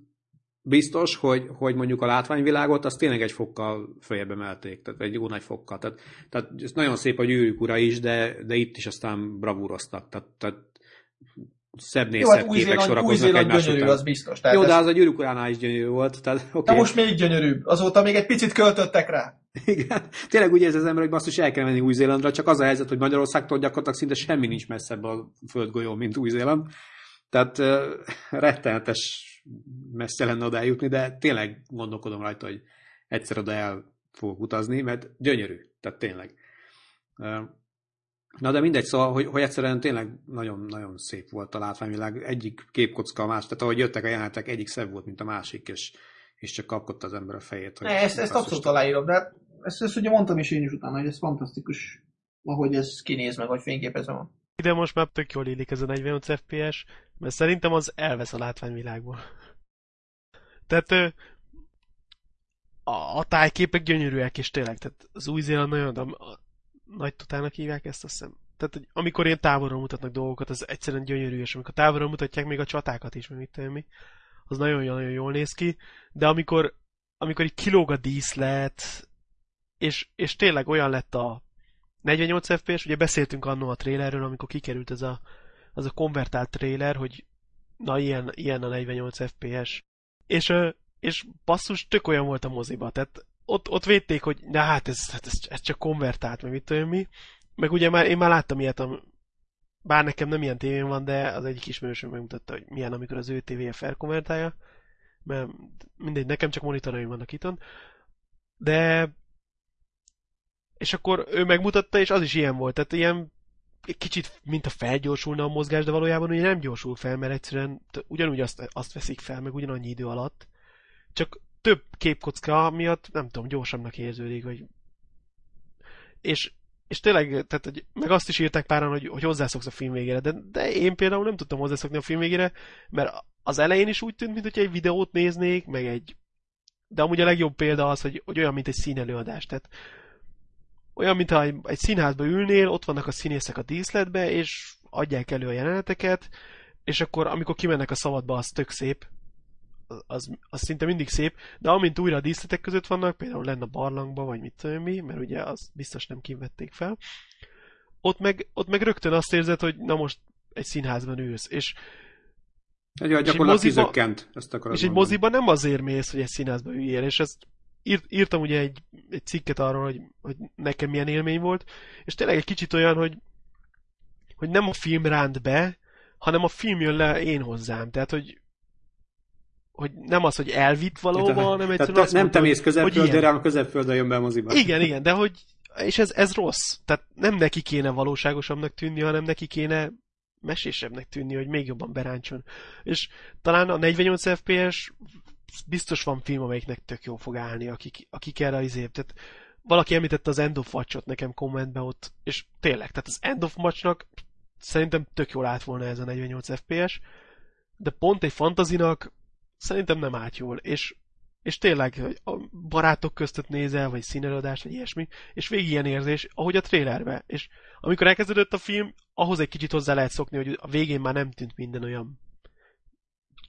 [SPEAKER 3] biztos, hogy, hogy mondjuk a látványvilágot, azt tényleg egy fokkal följebb emelték, tehát egy jó nagy fokkal. Tehát, tehát ez nagyon szép a gyűrűk ura is, de, de itt is aztán bravúroztak. Tehát, tehát szebb nézett hát képek sorakoznak egymás
[SPEAKER 4] gyönyörű,
[SPEAKER 3] után.
[SPEAKER 4] az biztos.
[SPEAKER 3] Tehát Jó, de az a gyűrűk uránál is gyönyörű volt. Tehát,
[SPEAKER 4] okay. De most még gyönyörűbb. Azóta még egy picit költöttek rá.
[SPEAKER 3] Igen. Tényleg úgy érzi az ember, hogy basszus el kell menni Új-Zélandra, csak az a helyzet, hogy Magyarországtól gyakorlatilag szinte semmi nincs messzebb a földgolyó, mint Új-Zéland. Tehát uh, rettenetes messze lenne oda eljutni, de tényleg gondolkodom rajta, hogy egyszer oda el fogok utazni, mert gyönyörű. Tehát tényleg. Na de mindegy, szóval, hogy, hogy egyszerűen tényleg nagyon-nagyon szép volt a látványvilág. Egyik képkocka a más, tehát ahogy jöttek a jelenetek, egyik szebb volt, mint a másik, és, és csak kapkodta az ember a fejét.
[SPEAKER 4] Hogy ne, ezt, ezt abszolút aláírom, de ezt, ezt ugye mondtam is én is utána, hogy ez fantasztikus, ahogy ez kinéz meg, hogy fényképezve van.
[SPEAKER 5] Ide most már tök jól illik ez a 45 FPS, mert szerintem az elvesz a látványvilágból. Tehát a, a tájképek gyönyörűek, és tényleg, tehát az új zéland nagyon, a, nagy tutának hívják ezt, azt hiszem. Tehát, hogy amikor ilyen távolról mutatnak dolgokat, az egyszerűen gyönyörű, és amikor távolról mutatják még a csatákat is, mit mi, az nagyon-nagyon jól néz ki, de amikor, amikor így kilóg a díszlet, és, és tényleg olyan lett a 48 FPS, ugye beszéltünk annó a trailerről, amikor kikerült ez a, az a konvertált trailer, hogy na ilyen, ilyen a 48 FPS. És, és basszus, tök olyan volt a moziba, tehát ott, ott védték, hogy na hát ez, hát ez, ez csak konvertált, meg mit tudom mi. Meg ugye már, én már láttam ilyet, am, bár nekem nem ilyen tévén van, de az egyik ismerősöm megmutatta, hogy milyen, amikor az ő tévéje felkonvertálja. Mert mindegy, nekem csak monitoraim vannak itt. De és akkor ő megmutatta, és az is ilyen volt. Tehát ilyen kicsit, mint a felgyorsulna a mozgás, de valójában ugye nem gyorsul fel, mert egyszerűen ugyanúgy azt, azt veszik fel, meg ugyanannyi idő alatt. Csak több képkocka miatt, nem tudom, gyorsabbnak érződik, hogy... És, és tényleg, tehát, hogy, meg azt is írták páran, hogy, hogy hozzászoksz a film végére, de, de én például nem tudtam hozzászokni a film végére, mert az elején is úgy tűnt, mintha egy videót néznék, meg egy de amúgy a legjobb példa az, hogy, hogy olyan, mint egy színelőadás. Tehát olyan, mintha egy, egy színházba ülnél, ott vannak a színészek a díszletbe, és adják elő a jeleneteket, és akkor amikor kimennek a szabadba, az tök szép, az, az szinte mindig szép, de amint újra a díszletek között vannak, például lenne a barlangba, vagy mit tudom mi, mert ugye az biztos nem kivették fel, ott meg, ott meg rögtön azt érzed, hogy na most egy színházban ülsz, és
[SPEAKER 3] egy gyakorlatilag moziba, kizökkent, ezt
[SPEAKER 5] És egy moziban nem azért mész, hogy egy színházba üljél, és ezt írt, írtam ugye egy, egy cikket arról, hogy, hogy nekem milyen élmény volt, és tényleg egy kicsit olyan, hogy, hogy nem a film ránt be, hanem a film jön le én hozzám. Tehát, hogy hogy nem az, hogy elvitt valóban, hanem egyszerűen
[SPEAKER 3] azt Nem te mész közepföld, de rám közepföldre jön be a moziba.
[SPEAKER 5] Igen, igen, de hogy és ez, ez rossz. Tehát nem neki kéne valóságosabbnak tűnni, hanem neki kéne mesésebbnek tűnni, hogy még jobban beráncson. És talán a 48 FPS biztos van film, amelyiknek tök jó fog állni, akik, akik erre az év. Tehát valaki említette az End of Watch-ot nekem kommentbe ott, és tényleg, tehát az End of Watch-nak szerintem tök jól állt volna ez a 48 FPS, de pont egy fantazinak szerintem nem állt jól, és, és tényleg hogy a barátok között nézel, vagy színelőadás, vagy ilyesmi, és végig ilyen érzés, ahogy a trailerbe. És amikor elkezdődött a film, ahhoz egy kicsit hozzá lehet szokni, hogy a végén már nem tűnt minden olyan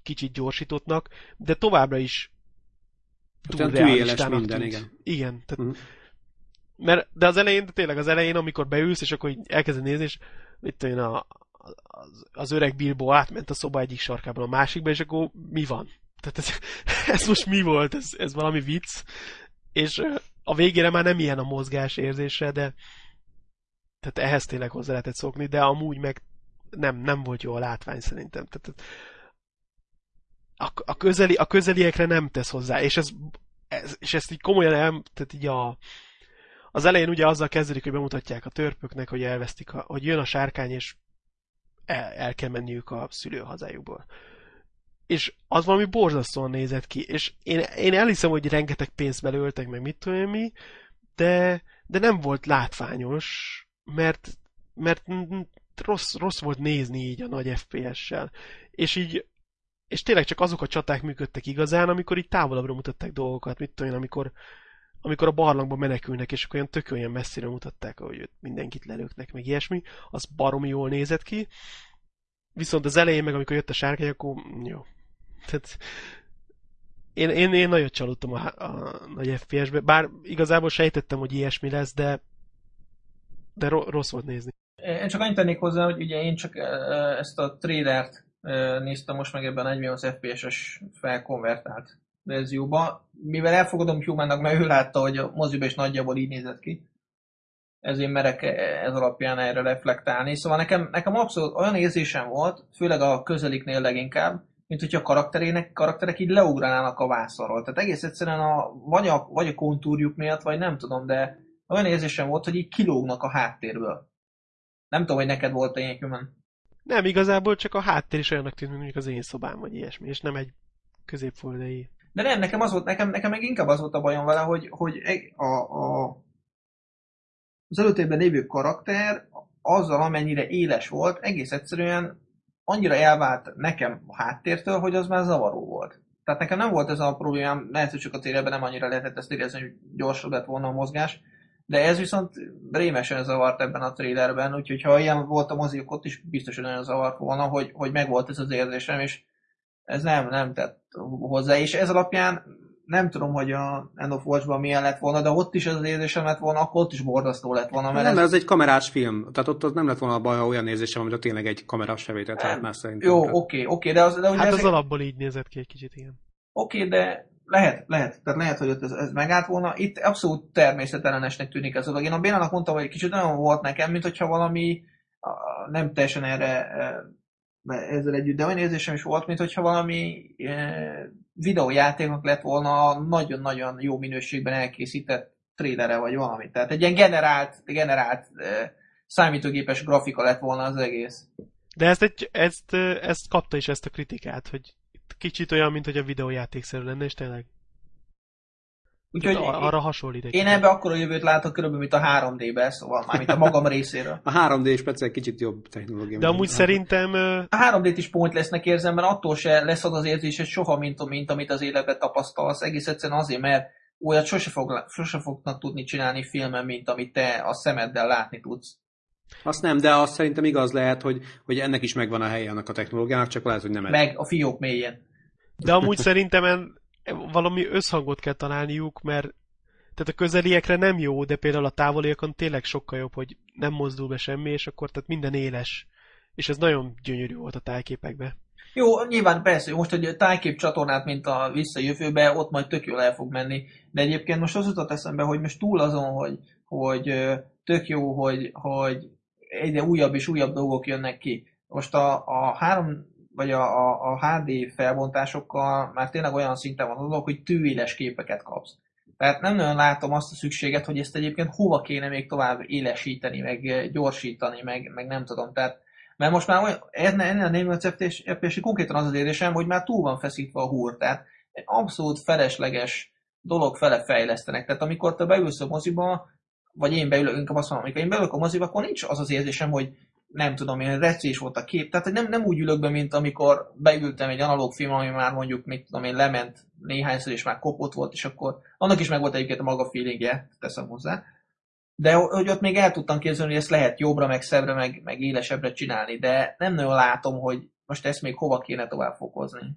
[SPEAKER 5] kicsit gyorsítottnak, de továbbra is
[SPEAKER 3] túl realistának minden, tűnt. igen.
[SPEAKER 5] Igen, tehát, uh-huh. mert, de az elején, de tényleg az elején, amikor beülsz, és akkor elkezded nézni, és itt én a, az, az öreg Bilbo átment a szoba egyik sarkában a másikba, és akkor mi van? Tehát ez, ez most mi volt? Ez, ez valami vicc. És a végére már nem ilyen a mozgás érzése, de tehát ehhez tényleg hozzá lehetett szokni, de amúgy meg nem, nem volt jó a látvány szerintem. Tehát a, a, közeli, a közeliekre nem tesz hozzá, és ez, ez és ezt így komolyan el, tehát így a, az elején ugye azzal kezdődik, hogy bemutatják a törpöknek, hogy elvesztik, a, hogy jön a sárkány, és el, el kell menniük a szülőhazájukból. És az valami borzasztóan nézett ki, és én, én elhiszem, hogy rengeteg pénzt belőltek, meg mit tudom mi, de, de nem volt látványos, mert, mert rossz, rossz volt nézni így a nagy FPS-sel. És így és tényleg csak azok a csaták működtek igazán, amikor így távolabbra mutatták dolgokat, mit tudom én, amikor, amikor a barlangban menekülnek, és akkor olyan tök olyan messzire mutatták, hogy mindenkit lelőknek, meg ilyesmi, az baromi jól nézett ki. Viszont az elején meg, amikor jött a sárkány, akkor jó. Tehát én, én, én nagyot csalódtam a, a nagy FPS-be, bár igazából sejtettem, hogy ilyesmi lesz, de de rossz volt nézni.
[SPEAKER 4] Én csak annyit tennék hozzá, hogy ugye én csak ezt a trailert néztem most meg ebben a 48 FPS-es felkonvertált verzióba. Mivel elfogadom Humannak, mert ő látta, hogy a moziba is nagyjából így nézett ki, ezért merek ez alapján erre reflektálni. Szóval nekem, nekem abszolút olyan érzésem volt, főleg a közeliknél leginkább, mint hogyha a karakterének, karakterek így leugranának a vászorról. Tehát egész egyszerűen a, vagy, a, vagy a kontúrjuk miatt, vagy nem tudom, de olyan érzésem volt, hogy így kilógnak a háttérből. Nem tudom, hogy neked volt ilyen human.
[SPEAKER 5] Nem, igazából csak a háttér is olyannak tűnt, mondjuk az én szobám, vagy ilyesmi, és nem egy középfoldai.
[SPEAKER 4] De nem, nekem, az volt, nekem, nekem meg inkább az volt a bajom vele, hogy, hogy a, a, az előtérben lévő karakter azzal, amennyire éles volt, egész egyszerűen annyira elvált nekem a háttértől, hogy az már zavaró volt. Tehát nekem nem volt ez a problémám, lehet, hogy csak a térben nem annyira lehetett ezt érezni, hogy gyorsabb lett volna a mozgás, de ez viszont rémesen zavart ebben a trailerben, úgyhogy ha ilyen volt a mozik, ott is biztos, hogy nagyon zavart volna, hogy, hogy megvolt ez az érzésem, és ez nem, nem tett hozzá, és ez alapján nem tudom, hogy a End of Watch-ban milyen lett volna, de ott is ez az érzésem lett volna, akkor ott is borzasztó lett volna.
[SPEAKER 3] Mert nem, ez... ez egy kamerás film, tehát ott az nem lett volna a baj, ha olyan érzésem, amit tényleg egy kamerás felvételt látnál szerintem.
[SPEAKER 4] Jó, oké, oké, okay, de az... De
[SPEAKER 5] hát az alapból így nézett ki egy kicsit, igen.
[SPEAKER 4] Oké, okay, de lehet, lehet. Tehát lehet, hogy ott ez, ez megállt volna. Itt abszolút természetellenesnek tűnik ez a dolog. Én a Bélának mondtam, hogy kicsit olyan volt nekem, mint hogyha valami nem teljesen erre ezzel együtt, de olyan érzésem is volt, mint hogyha valami videójátéknak lett volna nagyon-nagyon jó minőségben elkészített trailere, vagy valami. Tehát egy ilyen generált, generált számítógépes grafika lett volna az egész.
[SPEAKER 5] De ezt, egy, ezt, ezt kapta is ezt a kritikát, hogy kicsit olyan, mint hogy a videójátékszerű lenne, és tényleg.
[SPEAKER 4] Úgyhogy
[SPEAKER 5] Tehát arra hasonlít egy
[SPEAKER 4] én ebbe akkor a jövőt látok körülbelül, mint a 3D-be, szóval már mint a magam részéről.
[SPEAKER 3] A 3D speciál kicsit jobb technológia.
[SPEAKER 5] De amúgy szerintem
[SPEAKER 4] A 3D-t is pont lesznek érzem, mert attól se lesz az az érzés, hogy soha, mint, mint amit az életben tapasztalsz. Egész egyszerűen azért, mert olyat sose, fog, sose fognak tudni csinálni filmen, mint amit te a szemeddel látni tudsz.
[SPEAKER 3] Azt nem, de azt szerintem igaz lehet, hogy, hogy ennek is megvan a helye annak a technológiának, csak lehet, hogy nem ez.
[SPEAKER 4] Meg a fiók mélyen.
[SPEAKER 5] De amúgy szerintem en- valami összhangot kell találniuk, mert tehát a közeliekre nem jó, de például a távoliakon tényleg sokkal jobb, hogy nem mozdul be semmi, és akkor tehát minden éles. És ez nagyon gyönyörű volt a tájképekben.
[SPEAKER 4] Jó, nyilván persze, hogy most egy tájkép csatornát, mint a visszajövőbe, ott majd tök jól el fog menni. De egyébként most az jutott eszembe, hogy most túl azon, hogy, hogy tök jó, hogy, hogy egyre újabb és újabb dolgok jönnek ki. Most a, a három vagy a, a, a HD felbontásokkal már tényleg olyan szinten van a dolog, hogy tűéles képeket kapsz. Tehát nem nagyon látom azt a szükséget, hogy ezt egyébként hova kéne még tovább élesíteni, meg gyorsítani, meg, meg nem tudom. Tehát, mert most már olyan, ennél, a 48 FPS, FPS konkrétan az az érzésem, hogy már túl van feszítve a húr. Tehát egy abszolút felesleges dolog fele fejlesztenek. Tehát amikor te beülsz a moziba, vagy én beülök, inkább azt mondom, amikor én beülök a moziba, akkor nincs az az érzésem, hogy nem tudom, ilyen recés volt a kép. Tehát nem, nem úgy ülök be, mint amikor beültem egy analóg film, ami már mondjuk, mit tudom én, lement néhányszor, és már kopott volt, és akkor annak is meg volt egyébként a maga feelingje, teszem hozzá. De hogy ott még el tudtam képzelni, hogy ezt lehet jobbra, meg szebbre, meg, meg élesebbre csinálni, de nem nagyon látom, hogy most ezt még hova kéne tovább fokozni.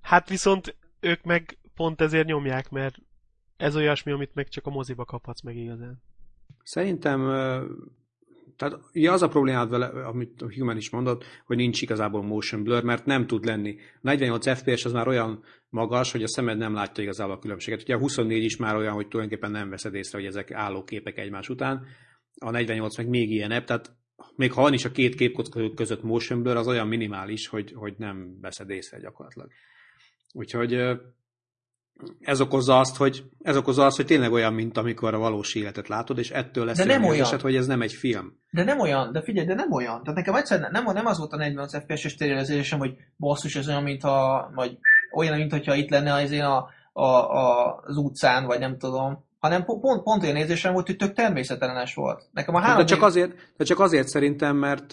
[SPEAKER 5] Hát viszont ők meg pont ezért nyomják, mert ez olyasmi, amit meg csak a moziba kaphatsz meg igazán.
[SPEAKER 3] Szerintem tehát ja, az a problémád vele, amit Human is mondott, hogy nincs igazából motion blur, mert nem tud lenni. A 48 FPS az már olyan magas, hogy a szemed nem látja igazából a különbséget. Ugye a 24 is már olyan, hogy tulajdonképpen nem veszed észre, hogy ezek álló képek egymás után. A 48 meg még ilyenebb, tehát még ha van is a két képkocka között motion blur, az olyan minimális, hogy, hogy nem veszed észre gyakorlatilag. Úgyhogy ez okozza azt, hogy ez okozza azt, hogy tényleg olyan, mint amikor a valós életet látod, és ettől lesz
[SPEAKER 4] De nem
[SPEAKER 3] olyan érzésed, hogy ez nem egy film.
[SPEAKER 4] De nem olyan, de figyelj, de nem olyan. Tehát nekem egyszerűen nem, nem az volt a 40 FPS-es térjelzésem, hogy basszus, ez olyan, mintha, vagy olyan, mint hogyha itt lenne az, én a, a, a, az utcán, vagy nem tudom, hanem po- pont, pont olyan érzésem volt, hogy tök természetelenes volt. Nekem a három
[SPEAKER 3] De csak, azért, de csak azért szerintem, mert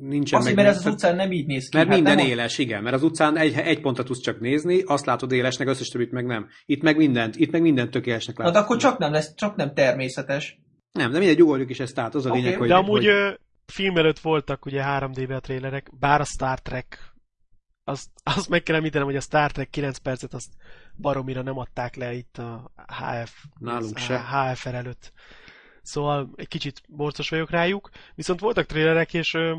[SPEAKER 3] nincsen
[SPEAKER 4] Azért,
[SPEAKER 3] meg...
[SPEAKER 4] mert ez az utcán nem így néz ki.
[SPEAKER 3] Mert
[SPEAKER 4] Hát
[SPEAKER 3] minden
[SPEAKER 4] nem,
[SPEAKER 3] éles, igen, mert az utcán egy, egy pontra tudsz csak nézni, azt látod élesnek, összes többit meg nem. Itt meg mindent, itt meg mindent tökéletesnek
[SPEAKER 4] Na,
[SPEAKER 3] látod.
[SPEAKER 4] de akkor csak nem lesz, csak nem természetes.
[SPEAKER 3] Nem, de mindegy, ugorjuk is ezt át, az a
[SPEAKER 4] Oké,
[SPEAKER 3] lényeg, hogy...
[SPEAKER 5] De amúgy
[SPEAKER 3] hogy...
[SPEAKER 5] film előtt voltak ugye 3D-be a trailerek, bár a Star Trek azt, azt meg kell említenem, hogy a Star Trek 9 percet azt baromira nem adták le itt a HF,
[SPEAKER 3] Nálunk
[SPEAKER 5] a
[SPEAKER 3] se.
[SPEAKER 5] HFR előtt. Szóval egy kicsit borcos vagyok rájuk. Viszont voltak trailerek, és ö,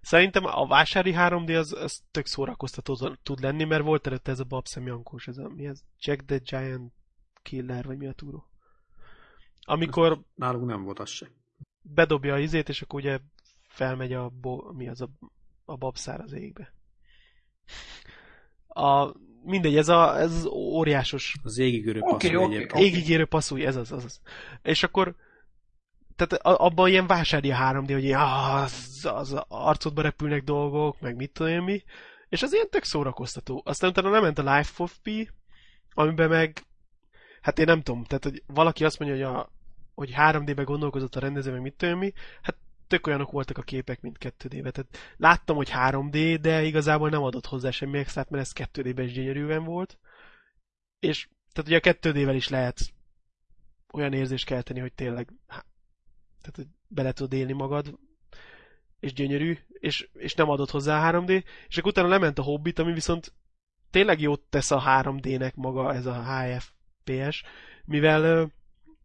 [SPEAKER 5] szerintem a vásári 3D az, az tök szórakoztató tud lenni, mert volt előtte ez a Babszem Jankós, ez a, mi ez? Jack the Giant Killer, vagy mi a túró? Amikor
[SPEAKER 3] Nálunk nem volt az se.
[SPEAKER 5] bedobja a izét, és akkor ugye felmegy a, bo, mi az a, a babszár az égbe. A, mindegy, ez, a, ez az óriásos
[SPEAKER 3] Az égigörő
[SPEAKER 4] Oké,
[SPEAKER 3] passzol
[SPEAKER 4] oké,
[SPEAKER 3] egyébként.
[SPEAKER 5] égigérő passzúj, ez az, az az. És akkor tehát abban ilyen vásárja 3D, hogy ilyen, az, az arcodba repülnek dolgok, meg mit tudom én mi, és az ilyen tök szórakoztató. Aztán utána lement a Life of Pi, amiben meg, hát én nem tudom, tehát hogy valaki azt mondja, hogy, a, hogy 3D-be gondolkozott a rendező, meg mit tudom mi, hát tök olyanok voltak a képek, mint 2D-be. Tehát láttam, hogy 3D, de igazából nem adott hozzá semmi extrát, mert ez 2D-ben is gyönyörűen volt. És tehát ugye a 2D-vel is lehet olyan érzést kelteni, hogy tényleg tehát, hogy bele tudod élni magad, és gyönyörű, és, és nem adott hozzá a 3D, és akkor utána lement a Hobbit, ami viszont tényleg jót tesz a 3D-nek maga ez a HFPS, mivel ö,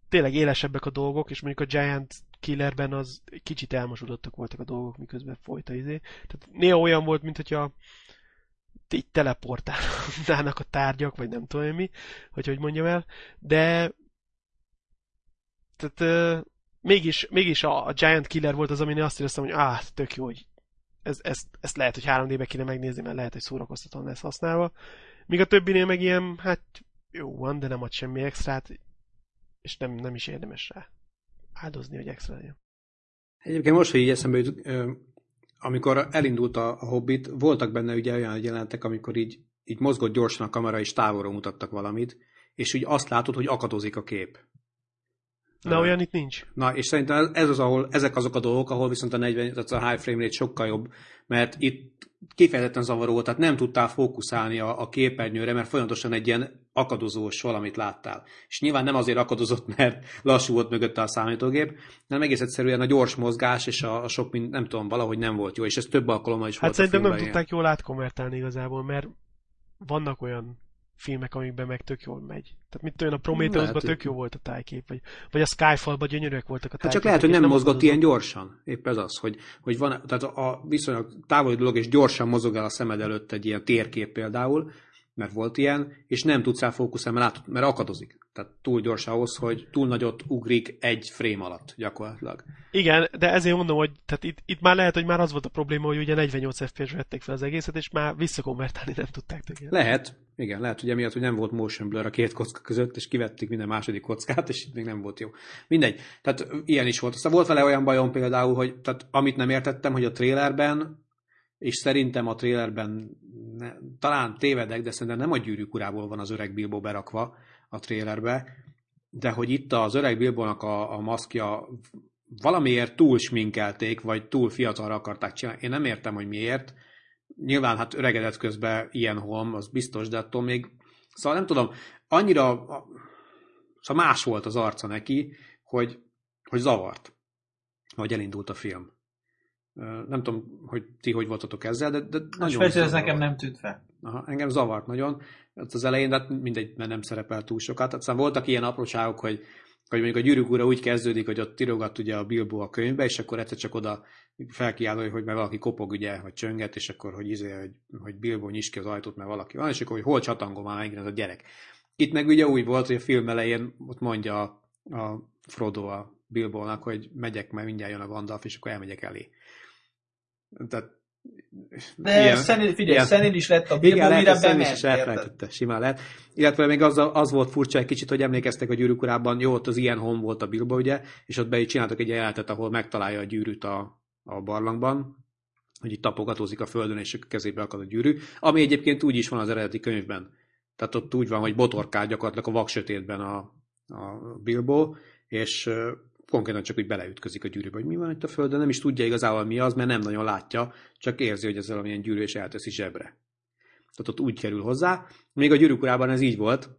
[SPEAKER 5] tényleg élesebbek a dolgok, és mondjuk a Giant Killerben az kicsit elmosódottak voltak a dolgok, miközben folyt a izé. Tehát néha olyan volt, mint hogyha így teleportálnának a tárgyak, vagy nem tudom mi, hogy hogy mondjam el, de tehát mégis, mégis a, a Giant Killer volt az, amin azt éreztem, hogy áh, tök jó, hogy ez, ezt, ezt lehet, hogy 3D-be kéne megnézni, mert lehet, hogy szórakoztatóan lesz használva. Míg a többinél meg ilyen, hát jó van, de nem ad semmi extrát, és nem, nem is érdemes rá áldozni, hogy extra legyen.
[SPEAKER 3] Egyébként most, hogy így eszembe jut, amikor elindult a, a Hobbit, voltak benne ugye olyan jelenetek, amikor így így mozgott gyorsan a kamera, és távolról mutattak valamit, és úgy azt látod, hogy akadozik a kép.
[SPEAKER 5] Na, olyan itt nincs.
[SPEAKER 3] Na, és szerintem ez az, ahol, ezek azok a dolgok, ahol viszont a 40, tehát a high frame rate sokkal jobb, mert itt kifejezetten zavaró volt, tehát nem tudtál fókuszálni a, a képernyőre, mert folyamatosan egy ilyen akadozós valamit láttál. És nyilván nem azért akadozott, mert lassú volt mögötte a számítógép, hanem egész egyszerűen a gyors mozgás és a, a sok, mind, nem tudom, valahogy nem volt jó, és ez több alkalommal is
[SPEAKER 5] Hát
[SPEAKER 3] volt
[SPEAKER 5] szerintem nem
[SPEAKER 3] ilyen.
[SPEAKER 5] tudták jól átkonvertálni igazából, mert vannak olyan filmek, amikben meg tök jól megy. Tehát mit olyan a Prometheusban tök jó volt a tájkép, vagy, vagy a Skyfallban gyönyörűek voltak a
[SPEAKER 3] Hát csak
[SPEAKER 5] tájképek,
[SPEAKER 3] lehet, hogy
[SPEAKER 5] és
[SPEAKER 3] nem mozgott ilyen gyorsan. Épp ez az, hogy, hogy van, tehát a viszonylag távoli dolog, és gyorsan mozog el a szemed előtt egy ilyen térkép például, mert volt ilyen, és nem tudsz rá fókuszálni, mert, látod, mert akadozik. Tehát túl gyors ahhoz, hogy túl nagyot ugrik egy frame alatt gyakorlatilag.
[SPEAKER 5] Igen, de ezért mondom, hogy tehát itt, itt már lehet, hogy már az volt a probléma, hogy ugye 48 fps vették fel az egészet, és már visszakonvertálni nem tudták tökéletesen.
[SPEAKER 3] Lehet, igen, lehet, hogy emiatt, hogy nem volt motion blur a két kocka között, és kivették minden második kockát, és itt még nem volt jó. Mindegy. Tehát ilyen is volt. Aztán volt vele olyan bajom például, hogy tehát, amit nem értettem, hogy a trailerben, és szerintem a trailerben ne, talán tévedek, de szerintem nem a gyűrűk urából van az öreg Bilbo berakva a trailerbe, de hogy itt az öreg Bilbónak a, a maszkja valamiért túl sminkelték, vagy túl fiatalra akarták csinálni. Én nem értem, hogy miért. Nyilván hát öregedett közben ilyen holm, az biztos, de attól még... Szóval nem tudom, annyira... Szóval más volt az arca neki, hogy, hogy zavart, ahogy elindult a film. Nem tudom, hogy ti hogy voltatok ezzel, de, de nagyon
[SPEAKER 4] persze ez nekem nem tűnt fel.
[SPEAKER 3] Aha, engem zavart nagyon hát az elején, de hát mindegy, mert nem szerepel túl sokat. Aztán voltak ilyen apróságok, hogy, hogy mondjuk a gyűrűk ura úgy kezdődik, hogy ott tirogat ugye a Bilbo a könyvbe, és akkor egyszer csak oda felkiáll, hogy mert valaki kopog ugye, vagy csönget, és akkor, hogy, izé, hogy, hogy Bilbo nyis ki az ajtót, mert valaki van, és akkor, hogy hol csatangol már megint ez a gyerek. Itt meg ugye úgy volt, hogy a film elején ott mondja a, a Frodo a Bilbónak, hogy megyek, mert mindjárt jön a Gandalf, és akkor elmegyek elé. Tehát
[SPEAKER 4] De
[SPEAKER 3] ilyen-
[SPEAKER 4] Szenil, figyelj,
[SPEAKER 3] ilyen-
[SPEAKER 4] Szenil is lett a
[SPEAKER 3] igen,
[SPEAKER 4] Bilbo,
[SPEAKER 3] lehet,
[SPEAKER 4] mire bement,
[SPEAKER 3] is elfelejtette, simán lehet. Illetve még az, az volt furcsa egy kicsit, hogy emlékeztek a gyűrűk urában, jó, ott az ilyen home volt a Bilbo, ugye, és ott be is csináltak egy jelenetet, ahol megtalálja a gyűrűt a, a barlangban, hogy itt tapogatózik a földön, és a kezébe akad a gyűrű, ami egyébként úgy is van az eredeti könyvben. Tehát ott úgy van, hogy botorkál gyakorlatilag a vaksötétben a, a Bilbo, és konkrétan csak úgy beleütközik a gyűrűbe, hogy mi van itt a földön, nem is tudja igazából mi az, mert nem nagyon látja, csak érzi, hogy ez valamilyen gyűrű, és elteszi zsebre. Tehát ott úgy kerül hozzá. Még a gyűrűk urában ez így volt.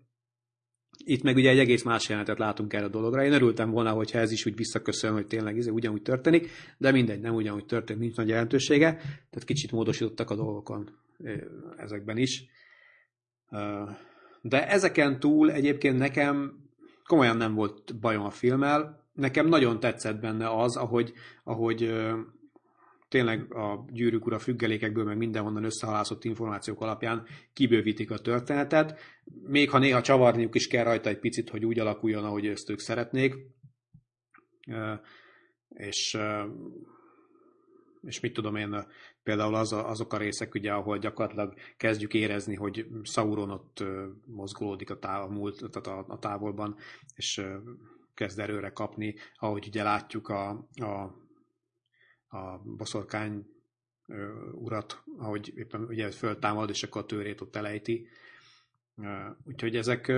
[SPEAKER 3] Itt meg ugye egy egész más jelenetet látunk erre a dologra. Én örültem volna, hogyha ez is úgy visszaköszön, hogy tényleg ez ugyanúgy történik, de mindegy, nem ugyanúgy történik, nincs nagy jelentősége. Tehát kicsit módosítottak a dolgokon ezekben is. De ezeken túl egyébként nekem komolyan nem volt bajom a filmmel. Nekem nagyon tetszett benne az, ahogy, ahogy tényleg a gyűrűk ura függelékekből, meg mindenhonnan összehalászott információk alapján kibővítik a történetet, még ha néha csavarniuk is kell rajta egy picit, hogy úgy alakuljon, ahogy ezt ők szeretnék. És, és mit tudom én, például az a, azok a részek, ugye, ahol gyakorlatilag kezdjük érezni, hogy Sauron ott mozgolódik a, táv, a, a, távolban, és kezd erőre kapni, ahogy ugye látjuk a, a, a boszorkány urat, ahogy éppen ugye föltámad, és akkor a tőrét ott elejti. Úgyhogy ezek,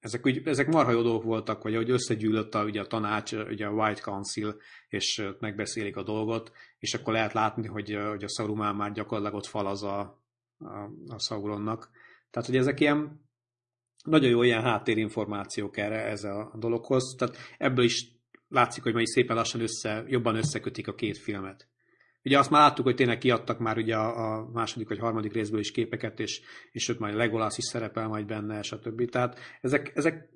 [SPEAKER 3] ezek, úgy, ezek marha jó dolgok voltak, vagy ahogy összegyűlött a, ugye a tanács, ugye a White Council, és megbeszélik a dolgot, és akkor lehet látni, hogy, hogy a Saruman már gyakorlatilag ott falaz a, a, a Sauronnak. Tehát, hogy ezek ilyen nagyon jó ilyen háttérinformációk erre ez a dologhoz. Tehát ebből is látszik, hogy majd szépen lassan össze, jobban összekötik a két filmet. Ugye azt már láttuk, hogy tényleg kiadtak már ugye a, második vagy harmadik részből is képeket, és, és ott majd Legolas is szerepel majd benne, stb. Tehát ezek, ezek,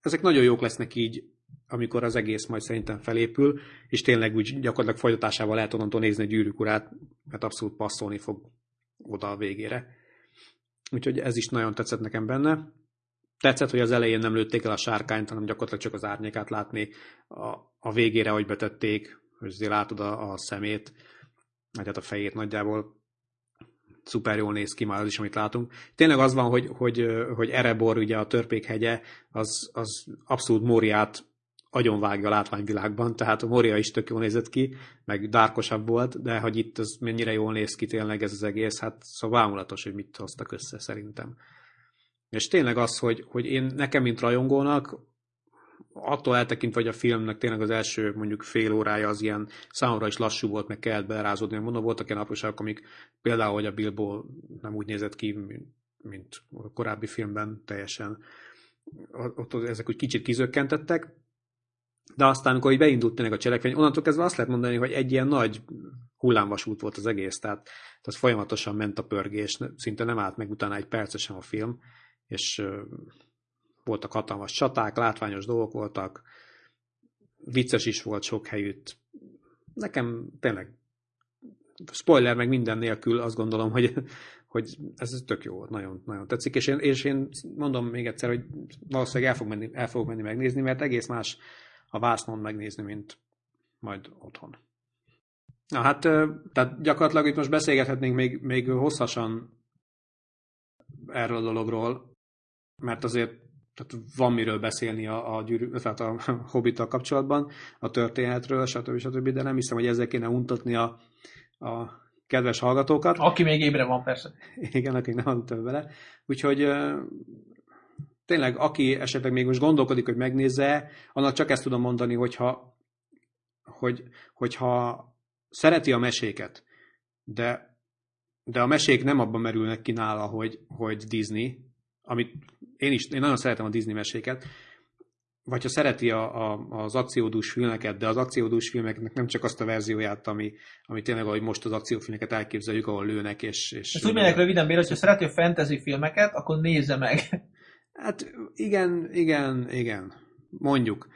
[SPEAKER 3] ezek nagyon jók lesznek így, amikor az egész majd szerintem felépül, és tényleg úgy gyakorlatilag folytatásával lehet onnantól nézni a gyűrűk urát, mert abszolút passzolni fog oda a végére. Úgyhogy ez is nagyon tetszett nekem benne. Tetszett, hogy az elején nem lőtték el a sárkányt, hanem gyakorlatilag csak az árnyékát látni. A, a végére, hogy betették, hogy azért látod a, a szemét, vagy hát a fejét nagyjából szuper jól néz ki már az is, amit látunk. Tényleg az van, hogy, hogy, hogy Erebor, ugye a törpék hegye, az, az abszolút Móriát agyonvágja a látványvilágban, tehát a Moria is tök jól nézett ki, meg dárkosabb volt, de hogy itt az mennyire jól néz ki tényleg ez az egész, hát szóval hogy mit hoztak össze szerintem. És tényleg az, hogy, hogy én nekem, mint rajongónak, attól eltekintve, hogy a filmnek tényleg az első mondjuk fél órája az ilyen számomra is lassú volt, meg kellett belerázódni. Mondom, voltak ilyen apróságok, amik például, hogy a Bilbo nem úgy nézett ki, mint, mint a korábbi filmben teljesen. Ott ezek úgy kicsit kizökkentettek, de aztán, amikor így beindult tényleg a cselekvény, onnantól kezdve azt lehet mondani, hogy egy ilyen nagy hullámvasút volt az egész, tehát, tehát folyamatosan ment a pörgés, szinte nem állt meg utána egy percesen a film, és voltak hatalmas csaták, látványos dolgok voltak, vicces is volt sok helyütt. Nekem tényleg spoiler meg minden nélkül azt gondolom, hogy, hogy ez tök jó volt, nagyon, nagyon tetszik, és én, és én mondom még egyszer, hogy valószínűleg el, fog menni, el fogok menni megnézni, mert egész más a vásznon megnézni, mint majd otthon. Na hát, tehát gyakorlatilag itt most beszélgethetnénk még, még hosszasan erről a dologról, mert azért tehát van miről beszélni a, a, gyűrű, tehát a hobbit kapcsolatban, a történetről, stb. stb., de nem hiszem, hogy ezzel kéne untatni a, a kedves hallgatókat.
[SPEAKER 4] Aki még ébre van, persze.
[SPEAKER 3] Igen, akik nem aludtak vele. Úgyhogy tényleg, aki esetleg még most gondolkodik, hogy megnézze, annak csak ezt tudom mondani, hogyha, hogy, hogyha szereti a meséket, de, de a mesék nem abban merülnek ki nála, hogy, hogy Disney, amit én is, én nagyon szeretem a Disney meséket, vagy ha szereti a, a, az akciódús filmeket, de az akciódús filmeknek nem csak azt a verzióját, ami, ami tényleg, ahogy most az akciófilmeket elképzeljük, ahol lőnek, és... és
[SPEAKER 4] Ezt úgy mondják röviden, Béla, hogyha szereti a fantasy filmeket, akkor nézze meg.
[SPEAKER 3] Hát igen, igen, igen. Mondjuk.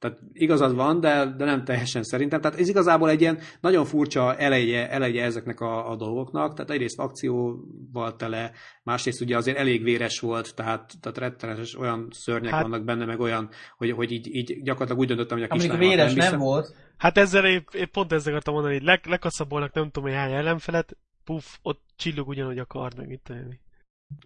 [SPEAKER 3] Tehát igazad van, de, de nem teljesen szerintem. Tehát ez igazából egy ilyen nagyon furcsa eleje, eleje ezeknek a, a dolgoknak. Tehát egyrészt akcióval tele, másrészt ugye azért elég véres volt, tehát, tehát rettenetes olyan szörnyek hát, vannak benne, meg olyan, hogy, hogy így, így gyakorlatilag úgy döntöttem, hogy a
[SPEAKER 4] kislányok véres nem, nem volt.
[SPEAKER 5] Hát ezzel épp, épp pont ezzel akartam mondani, hogy le, lekaszabolnak nem tudom, hogy hány ellenfelet, puff, ott csillog ugyanúgy a kard, meg itt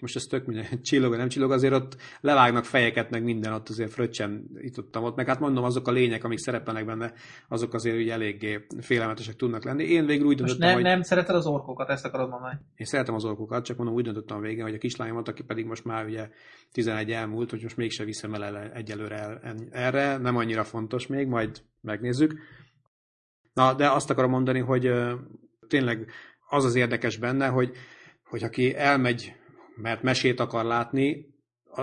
[SPEAKER 3] most ez tök minden csillog, nem csillog, azért ott levágnak fejeket, meg minden ott azért fröccsen itt ott, meg hát mondom, azok a lények, amik szerepelnek benne, azok azért ugye eléggé félelmetesek tudnak lenni. Én végül úgy döntöttem,
[SPEAKER 4] nem,
[SPEAKER 3] hogy...
[SPEAKER 4] nem szereted az orkokat, ezt akarod mondani?
[SPEAKER 3] Én szeretem az orkokat, csak mondom, úgy döntöttem a végén, hogy a kislányomat, aki pedig most már ugye 11 elmúlt, hogy most mégse viszem el egyelőre el, erre, nem annyira fontos még, majd megnézzük. Na, de azt akarom mondani, hogy tényleg az az érdekes benne, hogy, hogy aki elmegy mert mesét akar látni, a,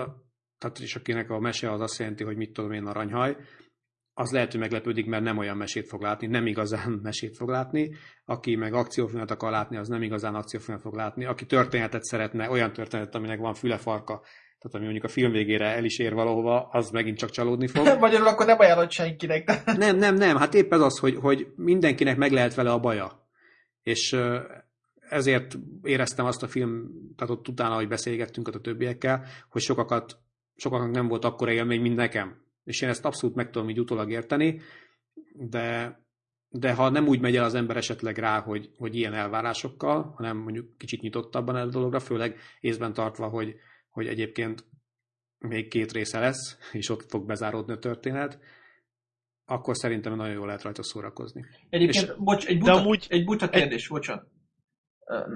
[SPEAKER 3] tehát is akinek a mese az azt jelenti, hogy mit tudom én aranyhaj, az lehet, hogy meglepődik, mert nem olyan mesét fog látni, nem igazán mesét fog látni. Aki meg akciófilmet akar látni, az nem igazán akciófilmet fog látni. Aki történetet szeretne, olyan történetet, aminek van fülefarka, tehát ami mondjuk a film végére el is ér valahova, az megint csak csalódni fog.
[SPEAKER 4] Magyarul akkor nem ajánlott senkinek.
[SPEAKER 3] nem, nem, nem. Hát épp ez az, hogy, hogy mindenkinek meg lehet vele a baja. És ezért éreztem azt a film, tehát ott utána, hogy beszélgettünk a többiekkel, hogy sokakat, sokaknak nem volt akkora élmény, mint nekem. És én ezt abszolút meg tudom így utólag érteni, de, de ha nem úgy megy el az ember esetleg rá, hogy, hogy ilyen elvárásokkal, hanem mondjuk kicsit nyitottabban el a dologra, főleg észben tartva, hogy, hogy egyébként még két része lesz, és ott fog bezáródni a történet, akkor szerintem nagyon jól lehet rajta szórakozni.
[SPEAKER 4] Egyébként, és, bocs, egy buta, amúgy, egy buta kérdés, egy, bocsánat